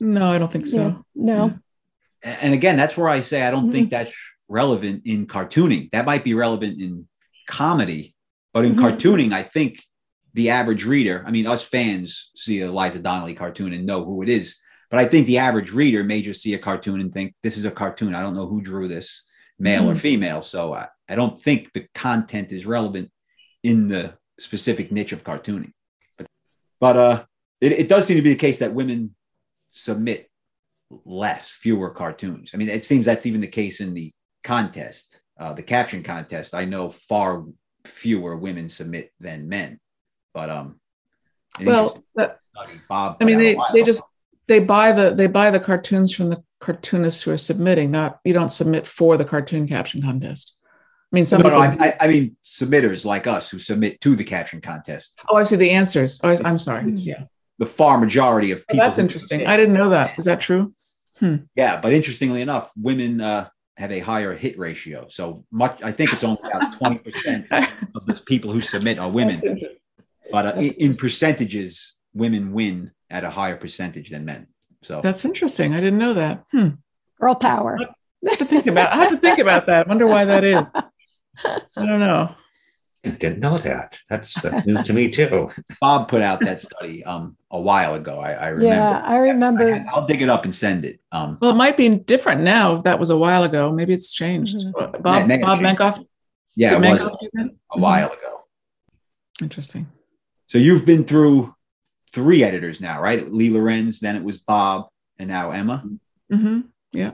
No, I don't think so. Yeah. No. And again, that's where I say I don't Mhm. think that's relevant in cartooning. That might be relevant in comedy, but in Mhm. cartooning, I think the average reader, I mean, us fans see a Liza Donnelly cartoon and know who it is. But I think the average reader may just see a cartoon and think, this is a cartoon. I don't know who drew this, male or Mhm. female. So I, I don't think the content is relevant in the specific niche of cartooning. But, but uh, it, it does seem to be the case that women submit less, fewer cartoons. I mean, it seems that's even the case in the contest, uh, the caption contest. I know far fewer women submit than men, but um, Well, study Bob. I mean, they, they just they buy the they buy the cartoons from the cartoonists who are submitting. Not you don't submit for the cartoon caption contest. I mean, some no, no, people. I, I, I mean submitters like us who submit to the caption contest. oh, I see the answers. Oh, I, I'm sorry. Yeah, the far majority of Oh, people. that's interesting. I didn't know that. Is that true? Yeah, but interestingly enough, women uh, have a higher hit ratio. So much, I think it's only about twenty percent of the people who submit are women. But uh, in, in percentages, women win at a higher percentage than men. So That's interesting. I didn't know that. Hmm. Girl power. I have to think about. I have to think about that. Wonder why that is. I don't know. I didn't know that. That's, that's news to me too. Bob put out that study um, a while ago. I, I remember. Yeah, I remember. I, will dig it up and send it. Um, Well, it might be different now. If that was a while ago, maybe it's changed. Mhm. Bob May- may Bob changed. Mankoff. yeah, it Did was Mankoff do that? a while ago. Interesting. So you've been through three editors now, right? Lee Lorenz, then it was Bob, and now Emma. hmm Yeah.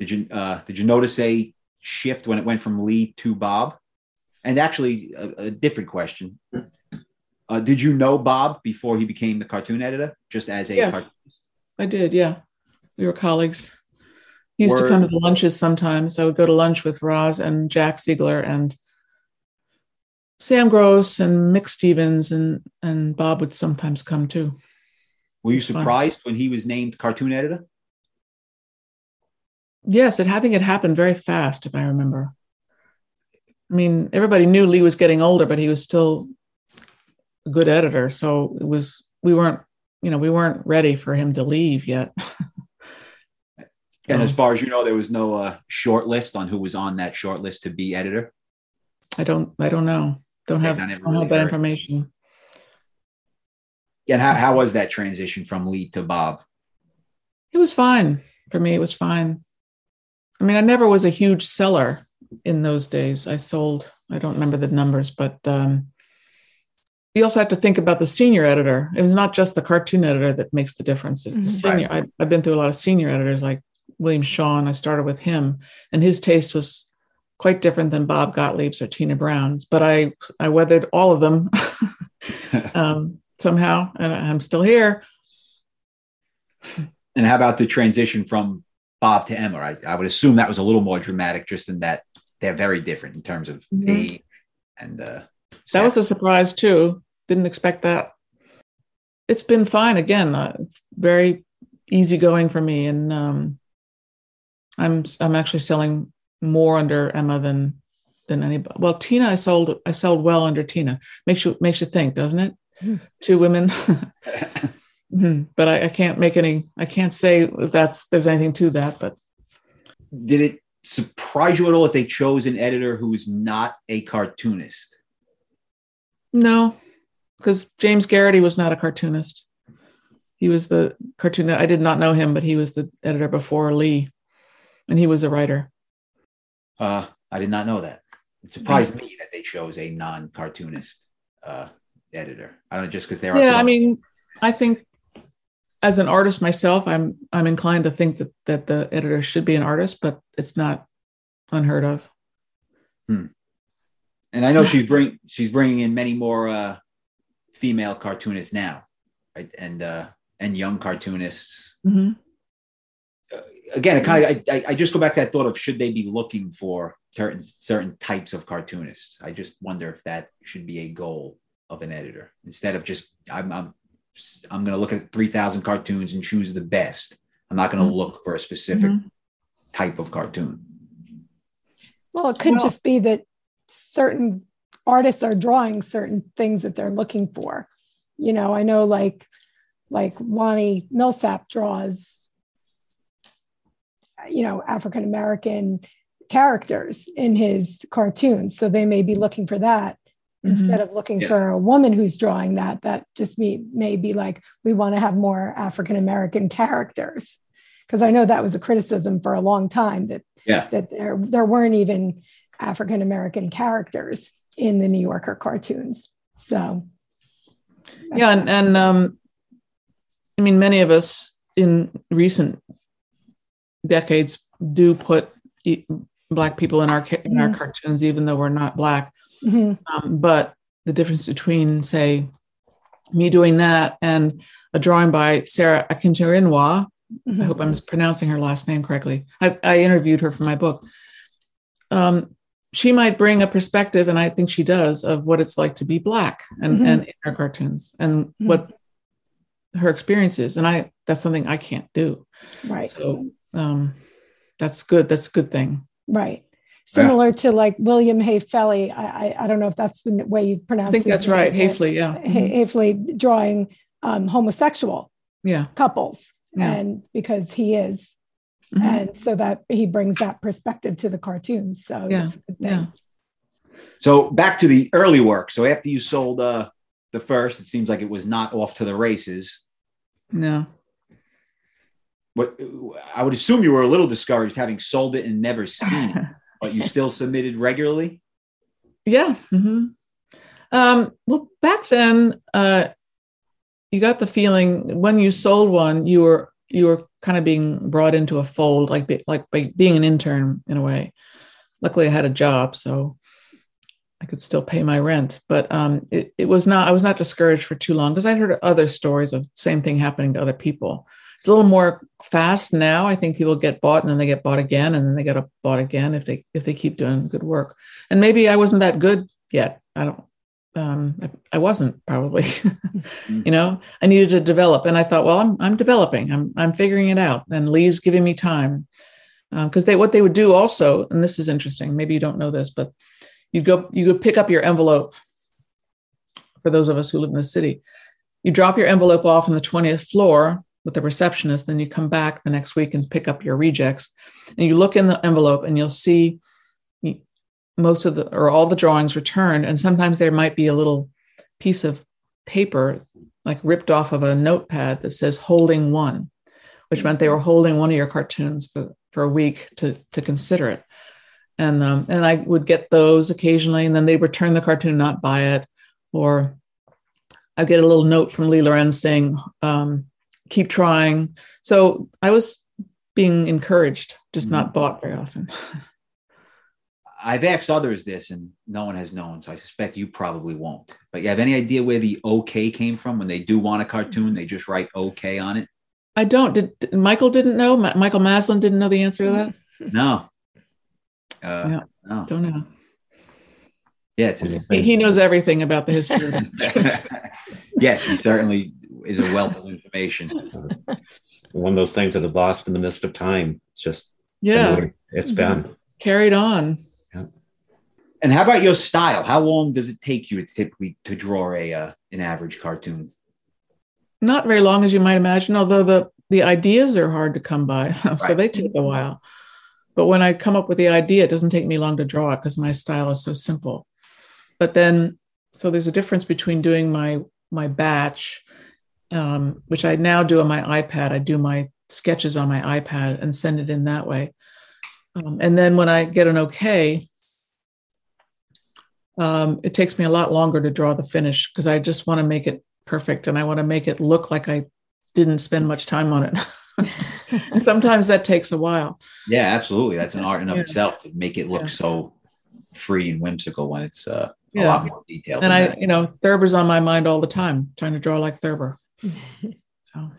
Did you uh, did you notice a shift when it went from Lee to Bob? And actually, a, a different question: uh, Did you know Bob before he became the cartoon editor, just as a Yes. cartoon? I did. Yeah, we were colleagues. He used to come to the lunches sometimes. I would go to lunch with Roz and Jack Ziegler and Sam Gross and Mick Stevens and and Bob would sometimes come too. Were you It's fun. surprised when he was named cartoon editor? Yes, it having it happened very fast, if I remember. I mean, everybody knew Lee was getting older, but he was still a good editor. So it was we weren't, you know, we weren't ready for him to leave yet. And as far as you know, there was no uh, short list on who was on that short list to be editor. I don't, I don't know. Don't have, I don't really have that heard. information. And how, how was that transition from Lee to Bob? It was fine for me. It was fine. I mean, I never was a huge seller in those days. I sold, I don't remember the numbers, but um, you also have to think about the senior editor. It was not just the cartoon editor that makes the difference. It's the Mhm. senior. I, I've been through a lot of senior editors like William Shawn. I started with him, and his taste was quite different than Bob Gottlieb's or Tina Brown's. But I, I weathered all of them um, somehow, and I'm still here. And how about the transition from Bob to Emma? I, I would assume that was a little more dramatic, just in that they're very different in terms of Mhm. age and uh, That was a surprise too. Didn't expect that. It's been fine again. Uh, very easygoing for me, and um, I'm I'm actually selling more under Emma than than anybody. Well, Tina, I sold I sold well under Tina. Makes you makes you think, doesn't it? Two women, Mhm. but I, I can't make any. I can't say if that's there's anything to that. But Did it surprise you at all that they chose an editor who was not a cartoonist? No, because James Geraghty was not a cartoonist. He was the cartoon. I did not know him, but he was the editor before Lee, and he was a writer. Uh, I did not know that. It surprised me that they chose a non-cartoonist uh, editor. I don't know, just because there are. Yeah, some- I mean, I think as an artist myself, I'm I'm inclined to think that that the editor should be an artist, but it's not unheard of. and I know she's bring she's bringing in many more uh, female cartoonists now, right? And uh, and young cartoonists. Mhm. Again, it kind of I, I- I just go back to that thought of should they be looking for certain certain types of cartoonists? I just wonder if that should be a goal of an editor instead of just I'm I'm I'm going to look at three thousand cartoons and choose the best. I'm not going to Mhm. look for a specific Mhm. type of cartoon. Well, it could Well- just be that certain artists are drawing certain things that they're looking for. You know, I know like like Wani Millsap draws, you know, African American characters in his cartoons. So they may be looking for that mm-hmm. instead of looking yeah. for a woman who's drawing that. That just may, may be like, we want to have more African American characters. Because I know that was a criticism for a long time that yeah. that there there weren't even African American characters in the New Yorker cartoons. So yeah, and, and um, I mean, many of us in recent decades do put black people in our in our mm-hmm. cartoons, even though we're not black. Mm-hmm. Um, but the difference between, say, me doing that and a drawing by Sarah Akinterinwa, mm-hmm. I hope I'm pronouncing her last name correctly. I, I interviewed her for my book. Um, she might bring a perspective, and I think she does, of what it's like to be black and, mm-hmm. and in her cartoons and mm-hmm. what her experience is. And I that's something I can't do. Right. So um, that's good. That's a good thing. Right. Similar yeah. to like William Haefeli. I, I, I don't know if that's the way you pronounce it. I think that's right. Haefeli, yeah. Haefeli drawing um, homosexual yeah. couples. Yeah. And because he is. Mm-hmm. And so that he brings that perspective to the cartoons. So yeah. yeah. So back to the early work. So after you sold uh, the first, it seems like it was not off to the races. No what I would assume you were a little discouraged having sold it and never seen it, but you still submitted regularly. Yeah. Mm-hmm. Um, well, back then, uh, you got the feeling when you sold one, you were you were kind of being brought into a fold, like like by being an intern in a way. Luckily, I had a job, so I could still pay my rent. But um, it, it was not. I was not discouraged for too long because I'd heard other stories of same thing happening to other people it's a little more fast now. I think people get bought and then they get bought again and then they get bought again if they if they keep doing good work. And maybe I wasn't that good yet. I don't. Um, I, I wasn't probably. you know, I needed to develop, and I thought, well, I'm I'm developing. I'm I'm figuring it out. And Lee's giving me time because um, they what they would do also, and this is interesting. Maybe you don't know this, but you go you go pick up your envelope. For those of us who live in the city, you drop your envelope off on the 20th floor with the receptionist. Then you come back the next week and pick up your rejects. And you look in the envelope and you'll see most of the or all the drawings returned. And sometimes there might be a little piece of paper like ripped off of a notepad that says holding one, which meant they were holding one of your cartoons for, for a week to, to consider it. And um, and I would get those occasionally, and then they return the cartoon, not buy it, or I get a little note from Lee Lorenz saying, um, keep trying. So I was being encouraged, just mm-hmm. not bought very often. I've asked others this and no one has known. So I suspect you probably won't. But you have any idea where the OK came from when they do want a cartoon? They just write OK on it? I don't. Did, did Michael didn't know? Ma- Michael Maslin didn't know the answer to that? No. Uh, yeah, no. Don't know. Yeah, it's a, he knows everything about the history. yes, he certainly is a wealth of information. one of those things that have lost in the midst of time. It's just yeah, it's been carried on. Yeah. And how about your style? How long does it take you typically to draw a uh, an average cartoon? Not very long, as you might imagine. Although the the ideas are hard to come by, so right. they take a while. But when I come up with the idea, it doesn't take me long to draw it because my style is so simple. But then, so there's a difference between doing my my batch um, which I now do on my iPad. I do my sketches on my iPad and send it in that way. Um, and then when I get an okay, um, it takes me a lot longer to draw the finish because I just want to make it perfect and I want to make it look like I didn't spend much time on it. and sometimes that takes a while. Yeah, absolutely. That's an art in of yeah. itself to make it look yeah. so free and whimsical when it's uh, a yeah. lot more detailed. And I, that. you know, Thurber's on my mind all the time, trying to draw like Thurber so.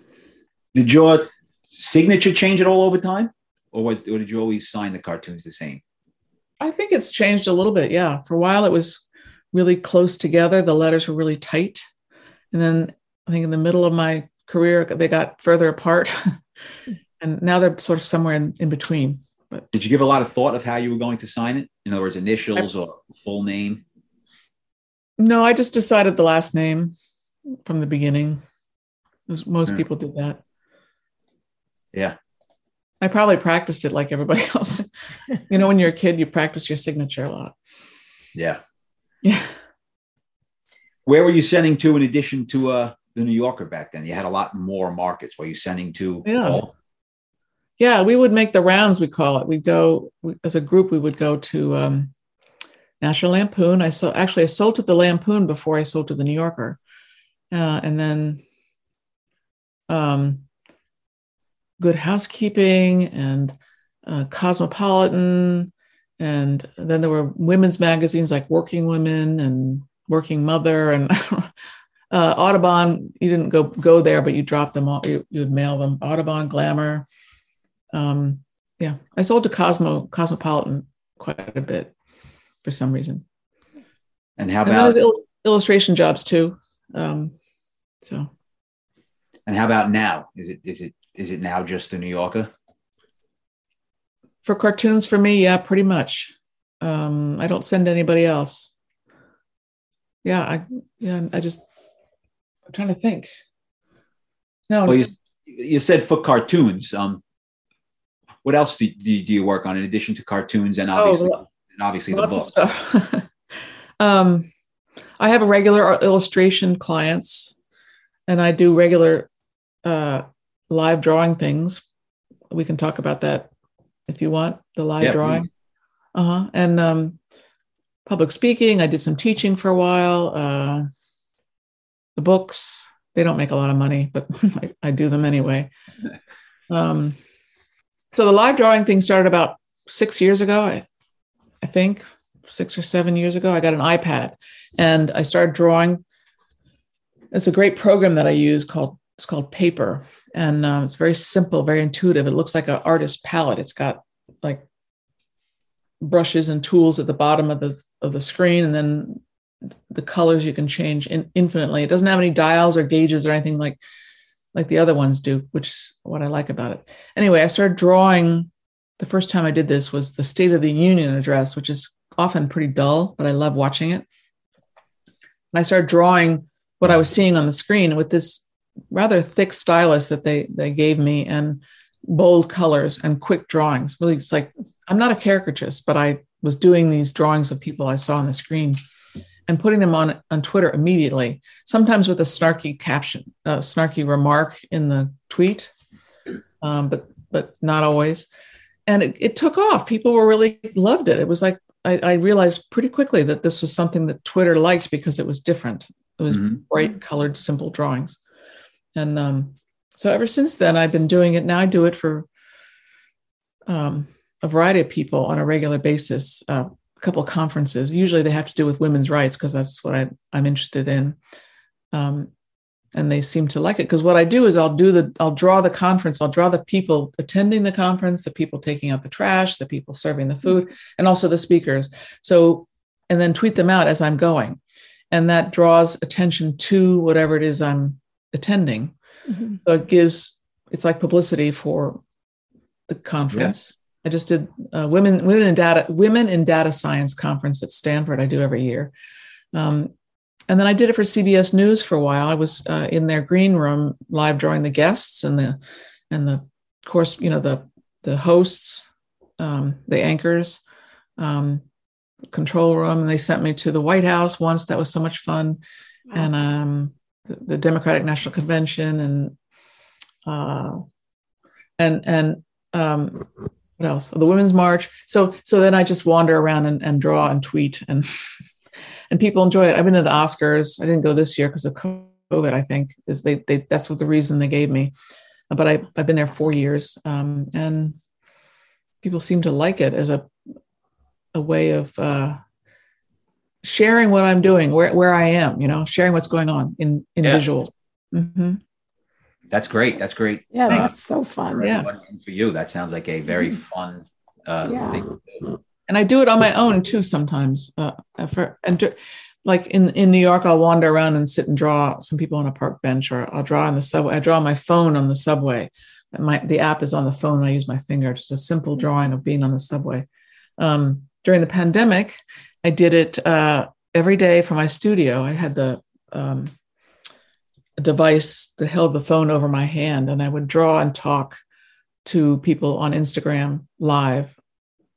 Did your signature change at all over time, or, what, or did you always sign the cartoons the same? I think it's changed a little bit. Yeah, for a while it was really close together. The letters were really tight, and then I think in the middle of my career they got further apart, and now they're sort of somewhere in, in between. But did you give a lot of thought of how you were going to sign it? In other words, initials I, or full name? No, I just decided the last name from the beginning. Most Yeah. people did that. Yeah. I probably practiced it like everybody else. you know, when you're a kid, you practice your signature a lot. Yeah. Yeah. Where were you sending to in addition to uh, the New Yorker back then? You had a lot more markets. Were you sending to Yeah. all? Yeah, we would make the rounds. We call it. We'd go we, as a group. We would go to um, National Lampoon. I saw actually I sold to the Lampoon before I sold to the New Yorker, uh, and then um, Good Housekeeping and uh, Cosmopolitan, and then there were women's magazines like Working Women and Working Mother and. Uh, Audubon, you didn't go go there, but you dropped them all. You, you would mail them. Audubon, Glamour, um, yeah, I sold to Cosmo Cosmopolitan quite a bit for some reason. And how about il- illustration jobs too. Um, so and how about now? Is it is it is it now just the New Yorker? for cartoons, for me, yeah, pretty much. Um, I don't send anybody else. Yeah, I yeah, I just I'm trying to think. No, Well, you you said for cartoons. Um, what else do, do, do you work on in addition to cartoons and obviously lo- and obviously the book? um, I have a regular illustration clients, and I do regular uh, live drawing things. We can talk about that if you want the live Yeah, drawing. Uh huh. And um, public speaking. I did some teaching for a while. Uh, the books they don't make a lot of money, but I, I do them anyway. Um, so the live drawing thing started about six years ago. I, I think six or seven years ago, I got an iPad and I started drawing. It's a great program that I use called it's called Paper, and um, it's very simple, very intuitive. It looks like an artist palette. It's got like brushes and tools at the bottom of the of the screen, and then the colors you can change in, infinitely. It doesn't have any dials or gauges or anything like like the other ones do, which is what I like about it. Anyway, I started drawing. The first time I did this was the State of the Union address, which is often pretty dull, but I love watching it. And I started drawing what I was seeing on the screen with this rather thick stylus that they they gave me and bold colors and quick drawings. Really, it's like I'm not a caricaturist, but I was doing these drawings of people I saw on the screen and putting them on on Twitter immediately. Sometimes with a snarky caption, a snarky remark in the tweet, um, but but not always. And it, it took off. People were really loved it. It was like I, I realized pretty quickly that this was something that Twitter liked because it was different. It was Mhm. bright colored, simple drawings. And um, so ever since then, I've been doing it. Now I do it for um, a variety of people on a regular basis. Uh, a couple of conferences. Usually they have to do with women's rights because that's what I, I'm interested in. Um, and they seem to like it because what I do is I'll do the I'll draw the conference. I'll draw the people attending the conference, the people taking out the trash, the people serving the food, and also the speakers. So and then tweet them out as I'm going, and that draws attention to whatever it is I'm attending. Mhm. So it gives it's like publicity for the conference. I just did uh, women women in data women in data science conference at Stanford. I do every year, um, and then I did it for CBS News for a while. I was uh, in their green room live drawing the guests and the and the course you know the the hosts, um, the anchors, um, control room. And they sent me to the White House once. That was so much fun, and um, the, Democratic National Convention and uh, and and um, what else? The Women's March. So so then I just wander around and, and draw and tweet and and people enjoy it. I've been to the Oscars. I didn't go this year because of COVID. I think is they they that's what the reason they gave me. But I I've been there four years um, and people seem to like it as a a way of uh, sharing what I'm doing, where where I am. You know, sharing what's going on in in Yeah. visual. Mhm. That's great. That's great. Yeah, Uh, that's so fun. for Yeah. for you, that sounds like a very fun uh, Yeah. thing. and I do it on my own too sometimes. Uh, for and do- like in in New York, I'll wander around and sit and draw some people on a park bench, or I'll draw on the subway. I draw my phone on the subway. My the app is on the phone. And I use my finger. Just a simple drawing of being on the subway. Um, during the pandemic, I did it uh, every day from my studio. I had the um, device that held the phone over my hand, and I would draw and talk to people on Instagram live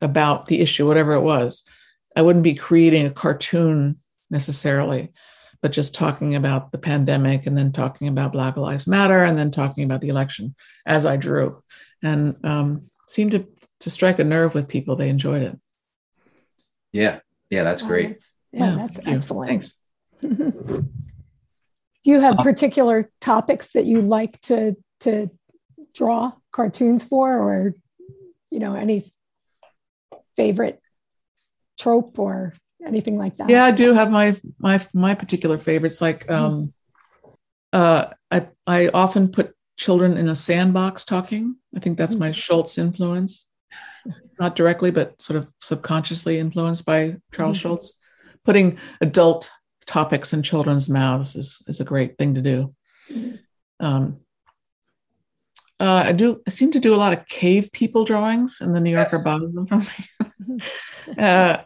about the issue, whatever it was. I wouldn't be creating a cartoon necessarily, but just talking about the pandemic and then talking about Black Lives Matter and then talking about the election as I drew. And um, seemed to, to strike a nerve with people. They enjoyed it. Yeah. Yeah, that's great. yeah, that's excellent. Do you have um, particular topics that you like to to draw cartoons for, or you know, any favorite trope or anything like that? Yeah, I do have my my my particular favorites. Like, mm-hmm. um, uh, I I often put children in a sandbox talking. I think that's my mm-hmm. Schulz influence, not directly, but sort of subconsciously influenced by Charles mm-hmm. Schulz. Putting adult topics in children's mouths is, is a great thing to do. Um, uh, I do. I seem to do a lot of cave people drawings, and the New Yorker yes. from me. uh,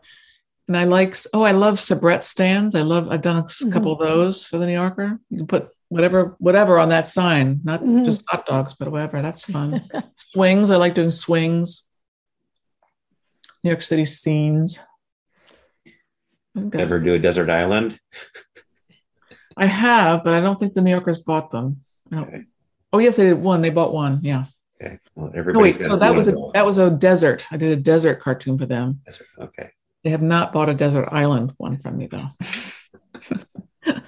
and I like. Oh, I love soubrette stands. I love. I've done a mm-hmm. couple of those for the New Yorker. You can put whatever whatever on that sign, not mm-hmm. just hot dogs, but whatever. That's fun. swings. I like doing swings. New York City scenes. Ever do a desert island? I have, but I don't think the New Yorkers bought them. Okay. Oh yes, they did one. They bought one. Yeah. Okay. Well, oh, wait, so that was a that was a desert. I did a desert cartoon for them. Desert. Okay. They have not bought a desert island one from me though.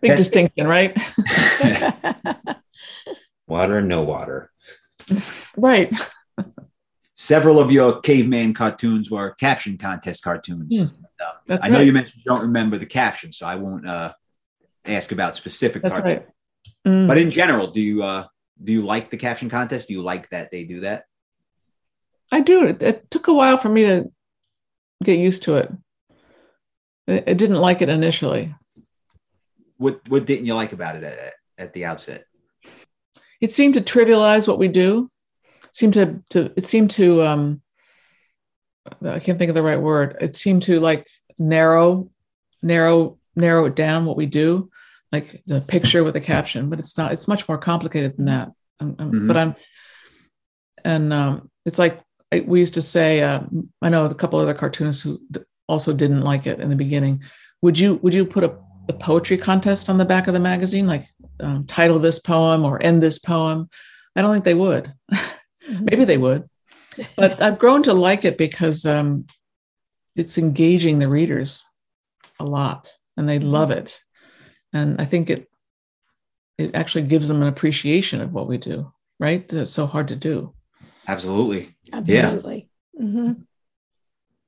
Big distinction, right? water and no water. Right. Several of your caveman cartoons were caption contest cartoons. Hmm. Um, I know you mentioned you don't remember the caption, so I won't uh, ask about specific That's cartoons. Right. Mm. But in general, do you uh, do you like the caption contest? Do you like that they do that? I do. It, it took a while for me to get used to it. I, I didn't like it initially. What What didn't you like about it at, at the outset? It seemed to trivialize what we do. It seemed to to it seemed to um, I can't think of the right word. It seemed to like narrow, narrow, narrow it down what we do, like the picture with a caption. But it's not. It's much more complicated than that. I'm, I'm, mm-hmm. But I'm, and um, it's like I, we used to say. Uh, I know a couple other cartoonists who also didn't like it in the beginning. Would you Would you put a, a poetry contest on the back of the magazine, like um, title this poem or end this poem? I don't think they would. Maybe they would but I've grown to like it because um, it's engaging the readers a lot, and they mm-hmm. love it. And I think it it actually gives them an appreciation of what we do. Right? That's so hard to do. Absolutely. Absolutely. Yeah. Mm-hmm.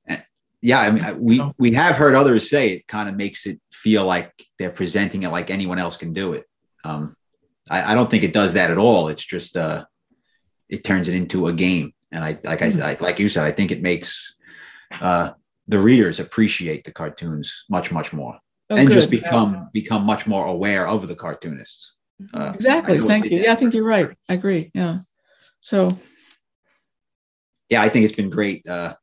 Eh, yeah, I mean, we we have heard others say it kind of makes it feel like they're presenting it like anyone else can do it. Um, I, I don't think it does that at all. It's just uh, it turns it into a game. And I like mm-hmm. I like you said, I think it makes uh, the readers appreciate the cartoons much much more, oh, and good. just become yeah. become much more aware of the cartoonists. Uh, exactly. Thank you. Yeah, I think you're right. I agree. Yeah. So. Yeah, I think it's been great. Uh,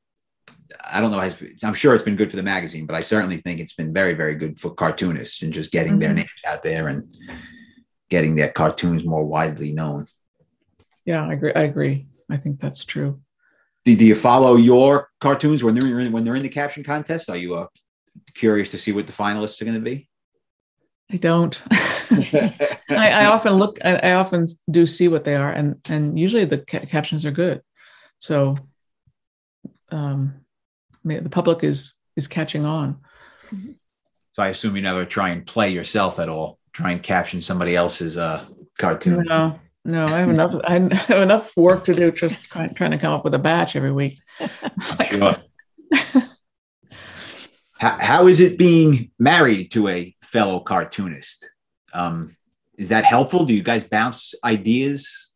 I don't know. I'm sure it's been good for the magazine, but I certainly think it's been very, very good for cartoonists and just getting mm-hmm. their names out there and getting their cartoons more widely known. Yeah, I agree. I agree. I think that's true. Do, do you follow your cartoons when they're in, when they're in the caption contest? Are you uh, curious to see what the finalists are going to be? I don't. I, I, often look. I, I, often do see what they are, and and usually the ca- captions are good. So, um, the public is is catching on. So I assume you never try and play yourself at all. Try and caption somebody else's uh, cartoon. No, no, I have enough. I have enough work to do just trying, trying to come up with a batch every week. sure. how, how is it being married to a fellow cartoonist? Um, is that helpful? Do you guys bounce ideas?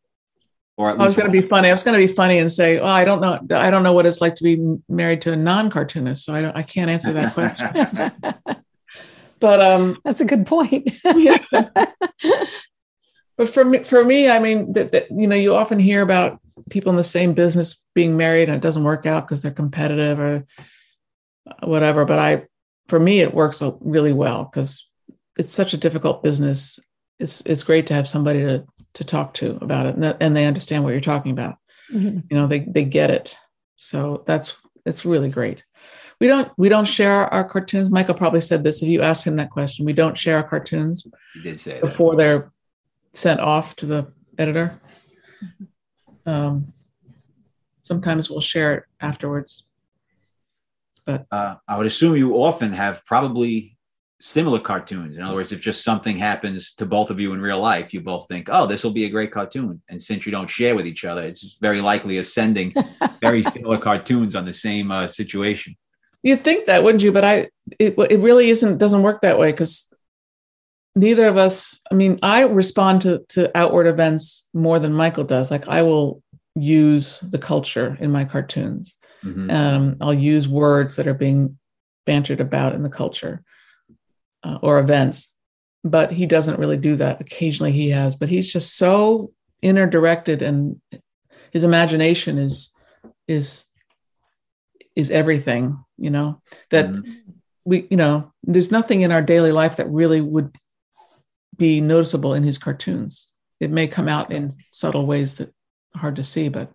Or I was going to be funny. I was going to be funny and say, "Oh, I don't know. I don't know what it's like to be married to a non-cartoonist, so I, I can't answer that question." but um, that's a good point. yeah. But for me, for me, I mean, that, that, you know, you often hear about people in the same business being married and it doesn't work out because they're competitive or whatever. But I, for me, it works really well because it's such a difficult business. it's it's great to have somebody to to talk to about it and, that, and they understand what you're talking about Mhm. you know they they get it so that's it's really great we don't we don't share our cartoons michael probably said this if you asked him that question we don't share our cartoons You did say that. before they're sent off to the editor um, sometimes we'll share it afterwards Uh, I would assume you often have probably similar cartoons. In other words, if just something happens to both of you in real life, you both think, "Oh, this will be a great cartoon." And since you don't share with each other, it's very likely you're very similar cartoons on the same uh, situation. You'd think that, wouldn't you? But I, it, it really isn't. Doesn't work that way because neither of us. I mean, I respond to to outward events more than Michael does. Like I will use the culture in my cartoons. Mhm. Um, I'll use words that are being bantered about in the culture uh, or events, but he doesn't really do that. Occasionally he has, but he's just so inner directed, and his imagination is is is everything. You know that Mhm. we you know there's nothing in our daily life that really would be noticeable in his cartoons it may come out in subtle ways that are hard to see but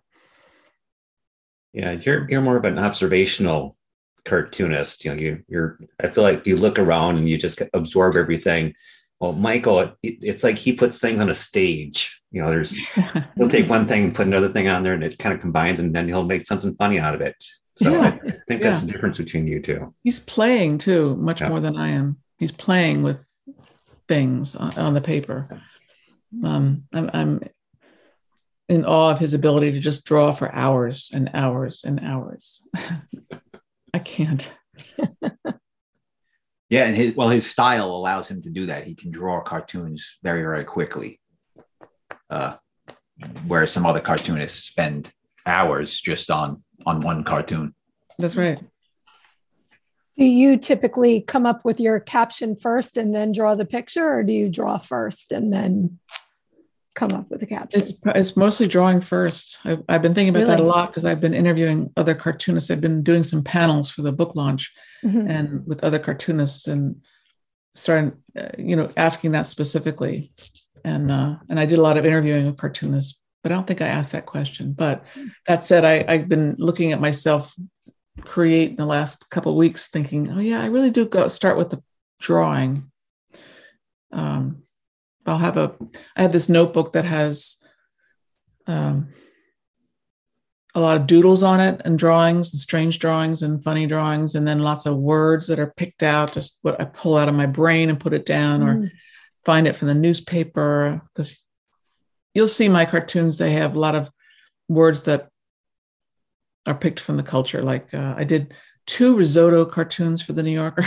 Yeah, you're you're more of an observational cartoonist. You know, you you're. I feel like you look around and you just absorb everything. Well, Michael, it, it's like he puts things on a stage. You know, there's he'll take one thing and put another thing on there, and it kind of combines, and then he'll make something funny out of it. So Yeah. I think that's the difference between you two. he's playing too much Yeah. more than i am he's playing with things on, on the paper um, I'm, I'm in awe of his ability to just draw for hours and hours and hours i can't Yeah, and his well, his style allows him to do that. He can draw cartoons very, very quickly. Uh, whereas some other cartoonists spend hours just on on one cartoon. that's right Do you typically come up with your caption first and then draw the picture, or do you draw first and then come up with a caption? It's it's mostly drawing first. I've, I've been thinking about that a lot because I've been interviewing other cartoonists. I've been doing some panels for the book launch Mhm. and with other cartoonists and starting, uh, you know, asking that specifically. And uh, and I did a lot of interviewing of cartoonists, but I don't think I asked that question. But that said, I, I've been looking at myself create in the last couple weeks, thinking, oh yeah, I really do go start with the drawing. Um, I'll have a I have this notebook that has um, a lot of doodles on it and drawings and strange drawings and funny drawings and then lots of words that are picked out just what I pull out of my brain and put it down or Mm. find it from the newspaper because you'll see my cartoons they have a lot of words that are picked from the culture like uh, I did two risotto cartoons for the New Yorker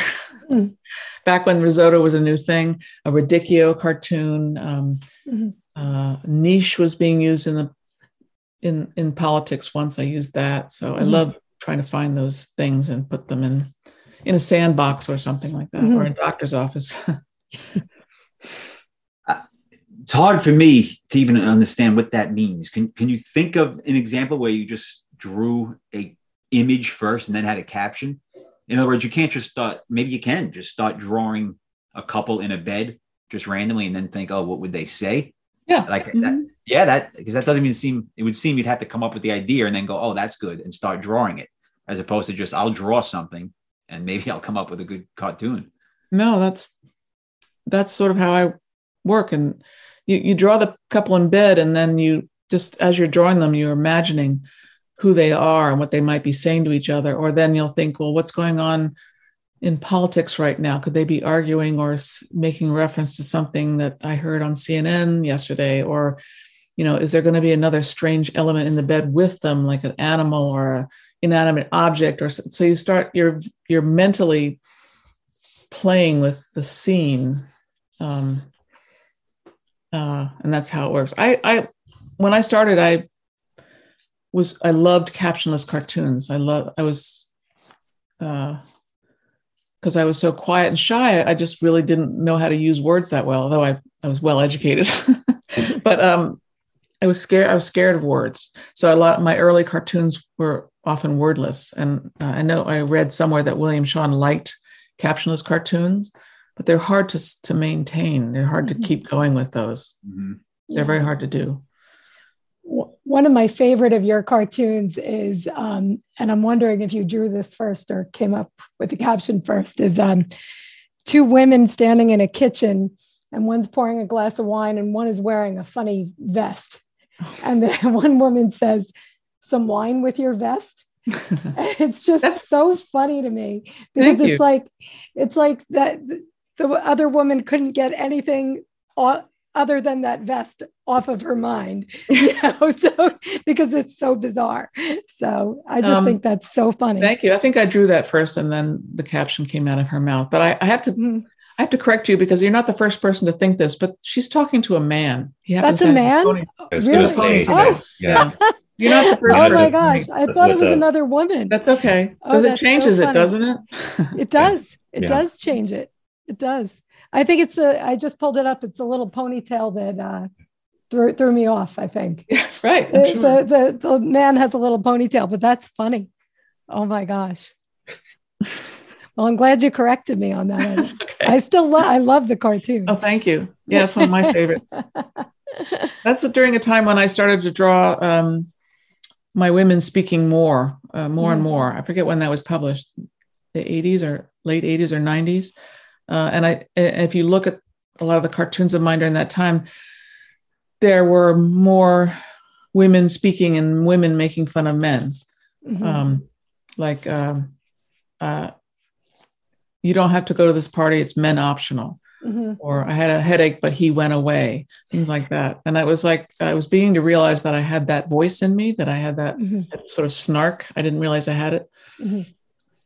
Mm. back when risotto was a new thing a radicchio cartoon um, Mhm. uh, niche was being used in the in in politics once i used that so i Mhm. love trying to find those things and put them in in a sandbox or something like that Mhm. or in a doctor's office It's hard for me to even understand what that means. Can can you think of an example where you just drew a image first and then had a caption? In other words, you can't just start. Maybe you can just start drawing a couple in a bed just randomly and then think, oh, what would they say? yeah Like that, Mhm. yeah, that because that doesn't even seem. It would seem you'd have to come up with the idea and then go, oh, that's good, and start drawing it, as opposed to just I'll draw something and maybe I'll come up with a good cartoon. no that's that's sort of how i work and you, you draw the couple in bed and then you just as you're drawing them you're imagining who they are and what they might be saying to each other or then you'll think well what's going on in politics right now? Could they be arguing or making reference to something that i heard on cnn yesterday? Or you know is there going to be another strange element in the bed with them like an animal or a inanimate object or so, so you start you're you're mentally playing with the scene um, uh, and that's how it works. I i when i started i was i loved captionless cartoons i love i was uh because i was so quiet and shy i just really didn't know how to use words that well although i, I was well educated but um i was scared i was scared of words so a lot my early cartoons were often wordless and uh, i know i read somewhere that william shawn liked captionless cartoons but they're hard to to maintain. They're hard Mhm. to keep going with those. Mhm. They're very hard to do. One of my favorite of your cartoons is, um, and I'm wondering if you drew this first or came up with the caption first, is um, two women standing in a kitchen, and one's pouring a glass of wine, and one is wearing a funny vest. And then one woman says, "Some wine with your vest." it's just That's- so funny to me because you. it's like it's like that the other woman couldn't get anything other than that vest off of her mind you know so because it's so bizarre so i just Um, think that's so funny Thank you. I think I drew that first, and then the caption came out of her mouth. But I, I have to Mhm. I have to correct you because you're not the first person to think this. But she's talking to a man. He That's a man? pony- Really? say, Oh. yeah. You're not the first oh my gosh i thought it was the- another woman That's okay. Oh, Because it that's so changes it, doesn't it? it does it Yeah. does change it it does i think it's a i just pulled it up it's a little ponytail that uh threw, threw me off i think right. The, sure. the, the, the man has a little ponytail, but that's funny. Oh my gosh. well, I'm glad you corrected me on that. I, okay. I still love I love the cartoon. Oh, thank you. Yeah, it's one of my favorites. That's during a time when I started to draw um, my women speaking more, uh, more and more. I forget when that was published, the 80s or late 80s or 90s. Uh, and I, and if you look at a lot of the cartoons of mine during that time, there were more women speaking and women making fun of men. Mhm. Um, like, um, uh, you don't have to go to this party; it's men optional Mhm. or I had a headache, but he went away, things like that. And that was like, I was beginning to realize that I had that voice in me, that I had that, Mhm. that sort of snark. I didn't realize I had it. Mhm.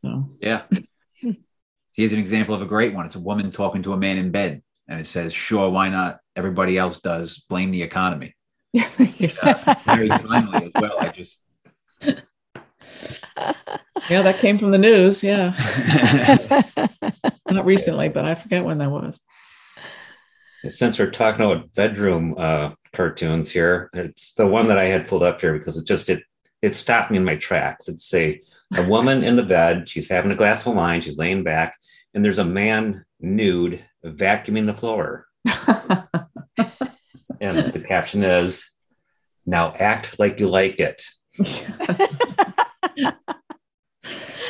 So, Yeah. Here's an example of a great one. It's a woman talking to a man in bed, and it says, "Sure, why not? Everybody else does. Blame the economy." yeah, thank. Very timely as well. I just. yeah, that came from the news. Yeah. Not recently, but I forget when that was. Since we're talking about bedroom uh, cartoons here, it's the one that I had pulled up here because it just it it stopped me in my tracks. It's a a woman in the bed. She's having a glass of wine. She's laying back, and there's a man nude vacuuming the floor. And the caption is, "Now act like you like it."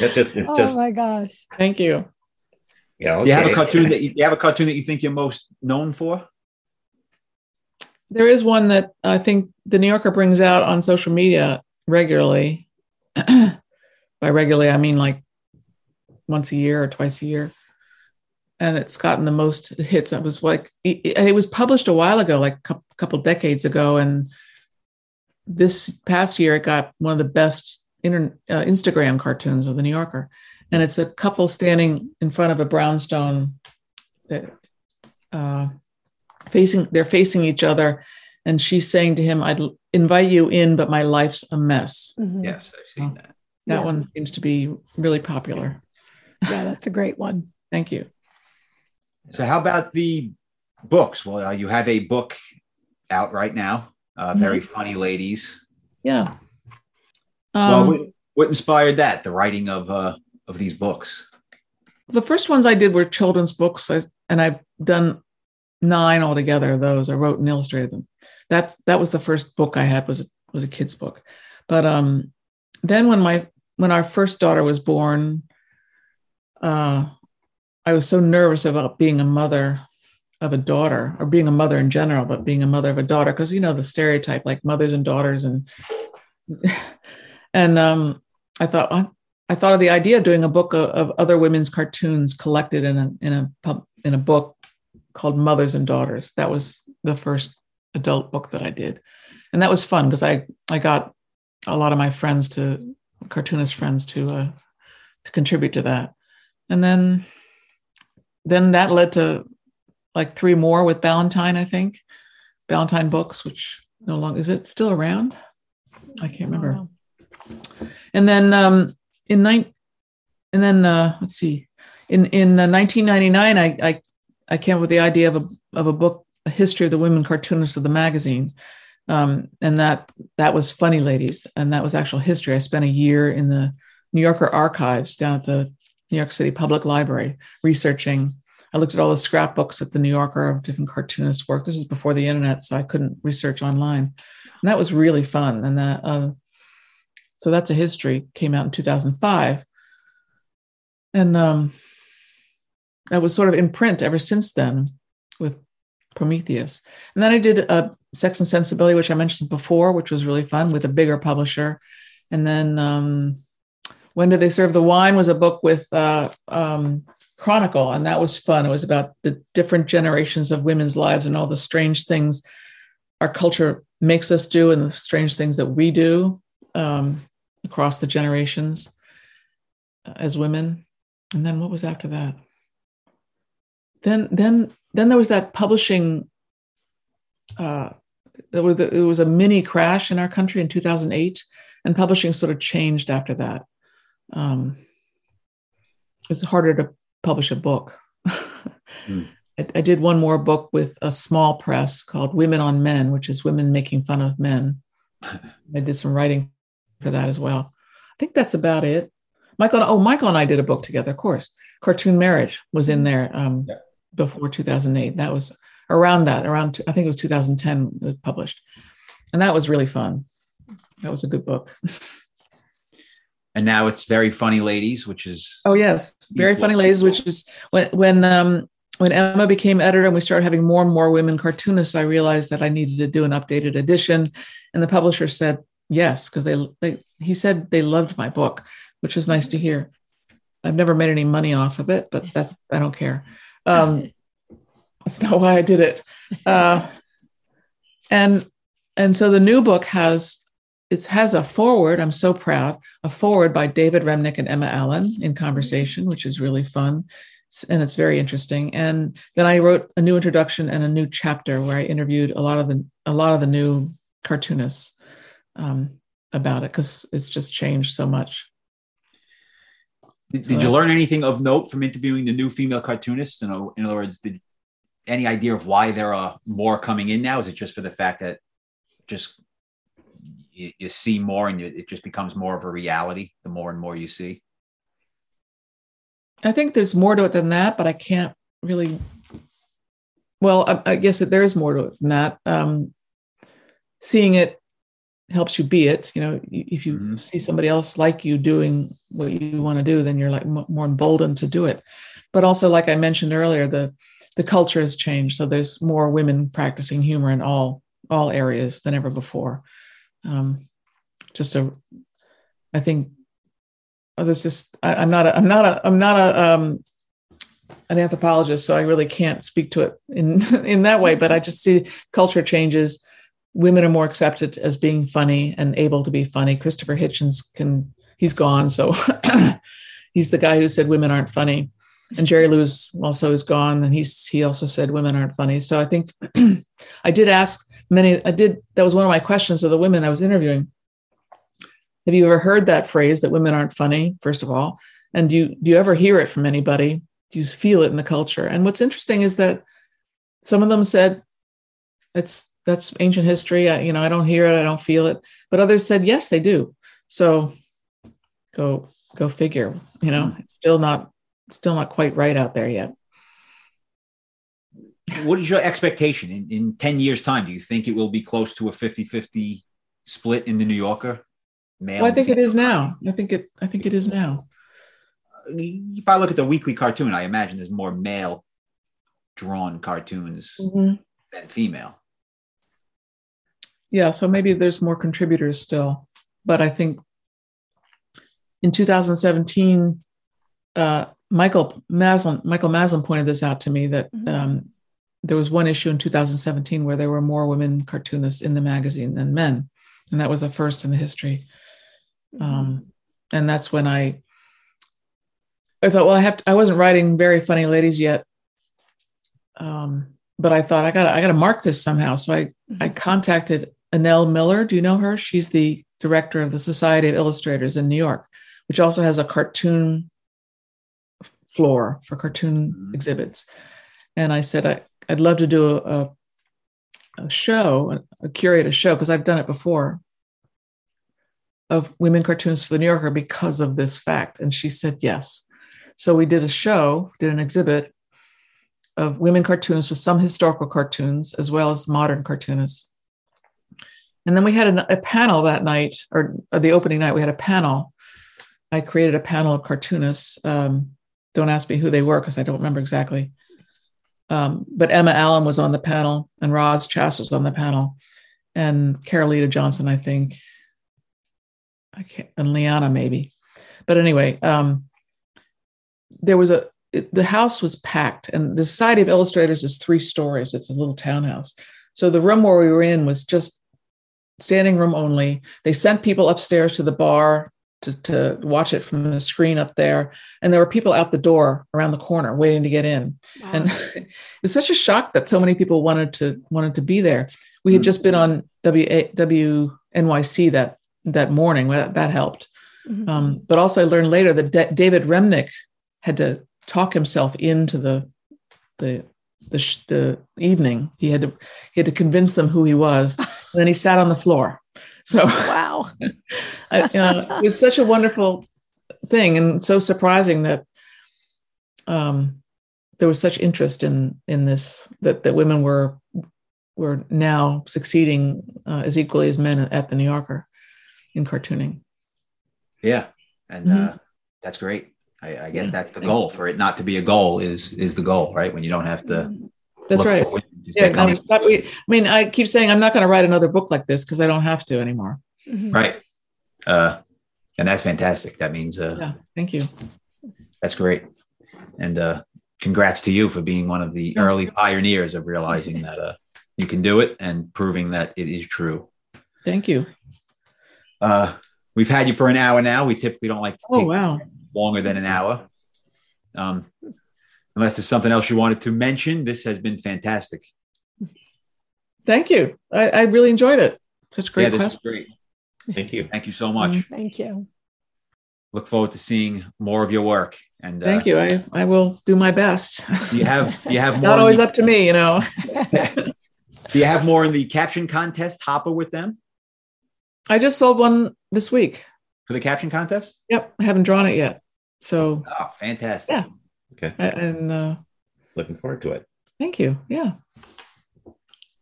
It just it oh my gosh. Thank you. yeah. Do you have a cartoon that you, do you have a cartoon that you think you're most known for? There is one that I think the New Yorker brings out on social media regularly. By regularly, I mean like once a year or twice a year. And it's gotten the most hits. It was like, it, it was published a while ago, like a couple decades ago. And this past year, it got one of the best inter, uh, Instagram cartoons of the New Yorker. And it's a couple standing in front of a brownstone. Uh, facing they're facing each other and she's saying to him i'd invite you in but my life's a mess Mhm. Yes, I've seen that. that Yeah. one seems to be really popular Yeah, that's a great one. thank you So, how about the books? Well, uh, you have a book out right now. Uh, Mm-hmm. very funny ladies. yeah well, um, what, what inspired that? The writing of uh, of these books. the first ones i did were children's books I, and i've done nine altogether of those i wrote and illustrated them that's that was the first book i had was a, was a kid's book but um then when my when our first daughter was born uh i was so nervous about being a mother of a daughter or being a mother in general but being a mother of a daughter because you know the stereotype like mothers and daughters and and um i thought I, I thought of the idea of doing a book of, of other women's cartoons collected in a in a in a book called Mothers and Daughters. That was the first adult book that I did, and that was fun because I I got a lot of my friends to cartoonist friends to uh, to contribute to that, and then then that led to like three more with Ballantine, I think, Ballantine Books, which no longer is it still around? I can't remember Wow. and then um, in nine, and then uh, let's see, in in uh, 1999, I, I I came up with the idea of a of a book, a history of the women cartoonists of the magazine, um, and that that was Funny Ladies, and that was actual history. I spent a year in the New Yorker archives down at the New York City Public Library researching I looked at all the scrapbooks at the New Yorker of different cartoonists' work. This is before the internet, so I couldn't research online, and that was really fun. And that uh, so that's a history came out in 2005, and um, that was sort of in print ever since then with Prometheus. And then I did a Sex and Sensibility, which I mentioned before, which was really fun with a bigger publisher. And then um, When Did They Serve the Wine was a book with uh, um, Chronicle, and that was fun. It was about the different generations of women's lives and all the strange things our culture makes us do and the strange things that we do um, across the generations uh, as women. And then what was after that? Then, then, then there was that publishing. Uh, there it was a mini crash in our country in 2008, and publishing sort of changed after that. Um, it's harder to publish a book. mm. I, I, did one more book with a small press called Women on Men, which is women making fun of men. I did some writing for that as well. I think that's about it. Michael, oh, Michael and I did a book together, of course. Cartoon Marriage was in there um, yeah. before 2008. That was around that, around, I think it was 2010 it was published. And that was really fun. That was a good book. and now it's very funny ladies which is oh yes. Very funny ladies which is when when um when emma became editor and we started having more and more women cartoonists i realized that i needed to do an updated edition. And the publisher said yes because they, they he said they loved my book which was nice to hear. I've never made any money off of it but that's i don't care. Um that's not why i did it. Uh and and so the new book has it has a forward. I'm so proud. A forward by David Remnick and Emma Allen in conversation, which is really fun, and it's very interesting. And then I wrote a new introduction and a new chapter where I interviewed a lot of the a lot of the new cartoonists um, about it because it's just changed so much. Did, so did you learn anything of note from interviewing the new female cartoonists? You know, in other words, did any idea of why there are more coming in now? Is it just for the fact that just you, you see more and you, it just becomes more of a reality the more and more you see. I think there's more to it than that but i can't really well i, I guess that there is more to it than that. Um, seeing it helps you be it you know if you mm-hmm. see somebody else like you doing what you want to do then you're like more emboldened to do it. But also like i mentioned earlier the the culture has changed so there's more women practicing humor in all all areas than ever before um, just a i think oh, there's just I, am not a i'm not a i'm not a um, an anthropologist so i really can't speak to it in in that way but i just see culture changes. Women are more accepted as being funny and able to be funny. Christopher hitchens can he's gone so he's the guy who said women aren't funny. And jerry lewis also is gone and he's he also said women aren't funny. So i think i did ask many i did that was one of my questions of the women i was interviewing. Have you ever heard that phrase that women aren't funny first of all? And do you do you ever hear it from anybody? Do you feel it in the culture? And what's interesting is that some of them said it's that's ancient history. I, you know i don't hear it. I don't feel it. But others said yes they do. So go go figure you know hmm. it's still not still not quite right out there yet what is your expectation in, in 10 years time? Do you think it will be close to a 50-50 split in the new yorker? Male well, i think it is now. I think it i think it is now. If i look at the weekly cartoon i imagine there's more male drawn cartoons mm-hmm. than female. Yeah so maybe there's more contributors still but i think in 2017 uh, Michael Maslin, Michael Maslin pointed this out to me that mm-hmm. um, there was one issue in 2017 where there were more women cartoonists in the magazine than men, and that was the first in the history. Um, and that's when I I thought, well, I have to, I wasn't writing very funny ladies yet, um, but I thought I got I got to mark this somehow. So I mm-hmm. I contacted Anelle Miller. Do you know her? She's the director of the Society of Illustrators in New York, which also has a cartoon floor for cartoon mm-hmm. exhibits. And I said, I, I'd love to do a, a show, a, curate a show, because I've done it before of women cartoons for the New Yorker because of this fact. And she said yes. So we did a show, did an exhibit, of women cartoons with some historical cartoons as well as modern cartoonists. And then we had a, a panel that night, or, or, the opening night, we had a panel. I created a panel of cartoonists. Um, don't ask me who they were because I don't remember exactly. Um, but Emma Allen was on the panel, and Roz Chast was on the panel, and Carolita Johnson, I think. I can't, and Liana maybe. But anyway, um, there was a it, the house was packed, and the Society of Illustrators is three stories. It's a little townhouse. So the room where we were in was just standing room only. They sent people upstairs to the bar to, to watch it from the screen up there. And there were people out the door around the corner waiting to get in. Wow. And it was such a shock that so many people wanted to wanted to be there. We had mm-hmm. just been on w, WNYC that that morning. That, that helped. Mm-hmm. Um, but also, I learned later that D- David Remnick had to talk himself into the the the, sh- the evening. He had to he had to convince them who he was, and then he sat on the floor. So wow, I, it was such a wonderful thing, and so surprising that um, there was such interest in in this that that women were were now succeeding uh, as equally as men at the New Yorker in cartooning. Yeah, and mm-hmm. uh, that's great. I, I guess yeah. that's the goal for it not to be a goal is is the goal, right? When you don't have to. That's right. Yeah, no, I mean, I keep saying I'm not going to write another book like this because I don't have to anymore. Mm-hmm. Right. Uh, and that's fantastic. That means. Uh, yeah. Thank you. That's great, and uh, congrats to you for being one of the early pioneers of realizing that uh, you can do it and proving that it is true. Thank you. Uh, we've had you for an hour now. We typically don't like to oh, wow. longer than an hour. Um, unless there's something else you wanted to mention, this has been fantastic. Thank you. I, I really enjoyed it. Such great yeah, this questions. great. Thank you. Thank you so much. Mm, thank you. Look forward to seeing more of your work. And thank uh, you. I, I will do my best. You have you have more not always the, up to me, you know. do you have more in the caption contest hopper with them? I just sold one this week for the caption contest. Yep, I haven't drawn it yet. So oh, fantastic. Yeah. Okay. And uh, looking forward to it. Thank you. Yeah.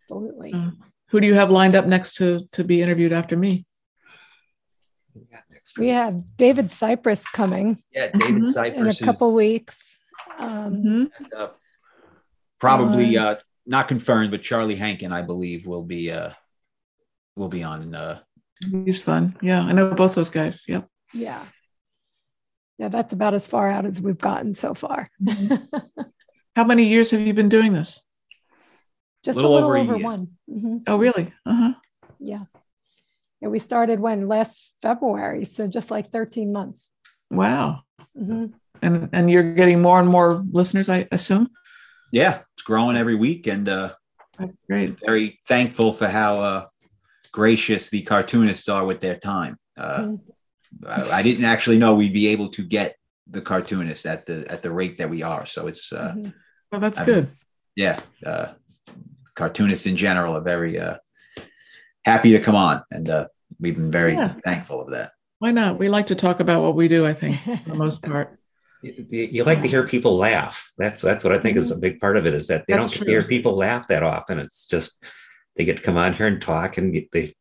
Absolutely. Uh, who do you have lined up next to to be interviewed after me? We have David Sipress coming. Yeah, David mm-hmm. Sipress in a couple weeks. Um, mm-hmm. and, uh, probably uh, not confirmed, but Charlie Hankin, I believe, will be uh, will be on. Uh, He's fun. Yeah, I know both those guys. Yep. Yeah. Yeah, that's about as far out as we've gotten so far. How many years have you been doing this? Just a little, a little over, over one. Mm-hmm. Oh, really? Uh-huh. Yeah. And we started when last February, so just like 13 months. Wow. Mm-hmm. And and you're getting more and more listeners, I assume. Yeah, it's growing every week, and uh, That's great. Very thankful for how uh, gracious the cartoonists are with their time. Uh, mm-hmm. I, I, didn't actually know we'd be able to get the cartoonists at the at the rate that we are. So it's uh, mm-hmm. well, that's I good. yeah, uh, cartoonists in general are very uh, happy to come on, and uh, we've been very yeah. thankful of that. Why not? We like to talk about what we do. I think for the most part. You, you like to hear people laugh. That's that's what I think mm-hmm. is a big part of it. Is that they that's don't true. hear people laugh that often. It's just they get to come on here and talk, and get, they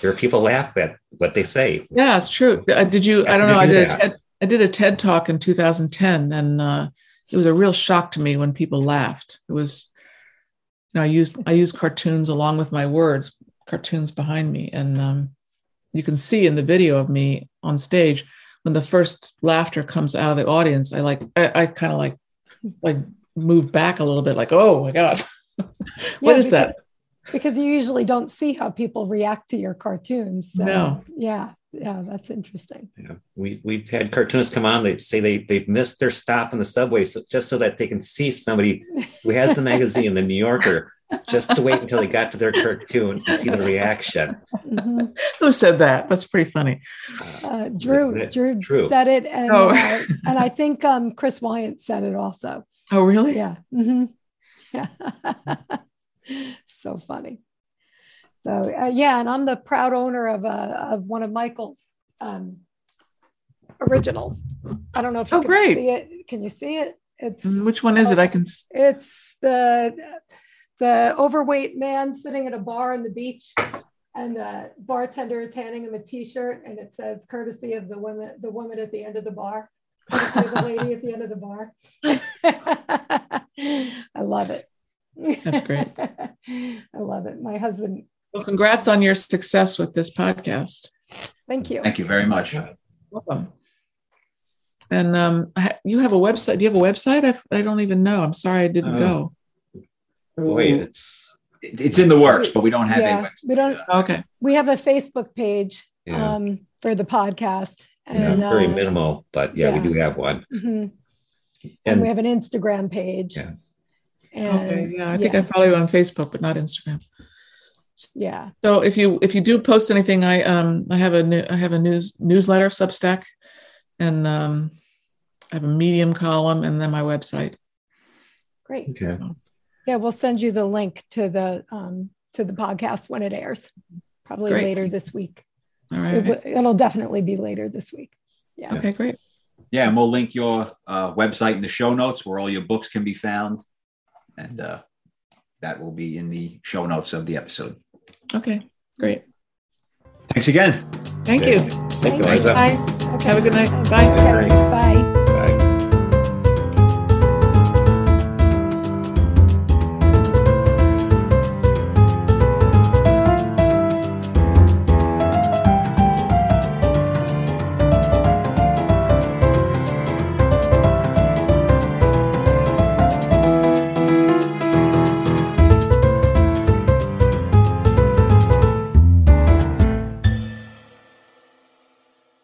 hear people laugh at what they say. Yeah, it's true. Uh, did you? I don't know. I did. A TED, I did a TED talk in 2010, and uh, it was a real shock to me when people laughed. It was you know, I used I used cartoons along with my words, cartoons behind me, and um, you can see in the video of me on stage when the first laughter comes out of the audience. I like I, I kind of like like move back a little bit, like oh my god, what yeah, is because, that? Because you usually don't see how people react to your cartoons. So, no. Yeah, yeah, that's interesting. Yeah, we we've had cartoonists come on. They say they they've missed their stop in the subway, so just so that they can see somebody who has the magazine, the New Yorker, just to wait until they got to their cartoon and see the reaction. Mm-hmm. Who said that? That's pretty funny. Uh, Drew, Drew, Drew, said it, and oh. uh, and I think um, Chris Weyant said it also. Oh, really? Yeah. Mm-hmm. Yeah. so funny. So uh, yeah, and I'm the proud owner of uh, of one of Michael's um, originals. I don't know if you oh, can great. see it. Can you see it? It's which one is it? I can. it's the the overweight man sitting at a bar on the beach, and the bartender is handing him a T-shirt, and it says "courtesy of the woman, the woman at the end of the bar, the lady at the end of the bar." I love it. That's great. I love it. My husband. Well, congrats on your success with this podcast. Thank you. Thank you very much. Welcome. And um, you have a website. Do you have a website? I don't even know. I'm sorry I didn't Uh, go. Wait, it's It's in the works, but we don't have yeah, a we don't. Okay. We have a Facebook page yeah, um, for the podcast, yeah, very uh, minimal, but yeah, yeah. we do have one. mhm. and And we have an Instagram page. Yeah. And Okay. Yeah, I think I follow you on Facebook, but not Instagram. yeah. So if you if you do post anything, I um I have a new I have a news newsletter Substack, and um I have a Medium column, and then my website. Great. okay, So, Yeah, we'll send you the link to the um, to the podcast when it airs, probably Great. later this week. all It, it'll definitely be later this week. Yeah. Okay. Great. Yeah, and we'll link your uh, website in the show notes where all your books can be found. And uh, that will be in the show notes of the episode. Okay. Great. Thanks again. Thank you. thank you, Thanks. Liza. Bye. Okay. Have a good night. Thanks. Bye. Okay. Bye.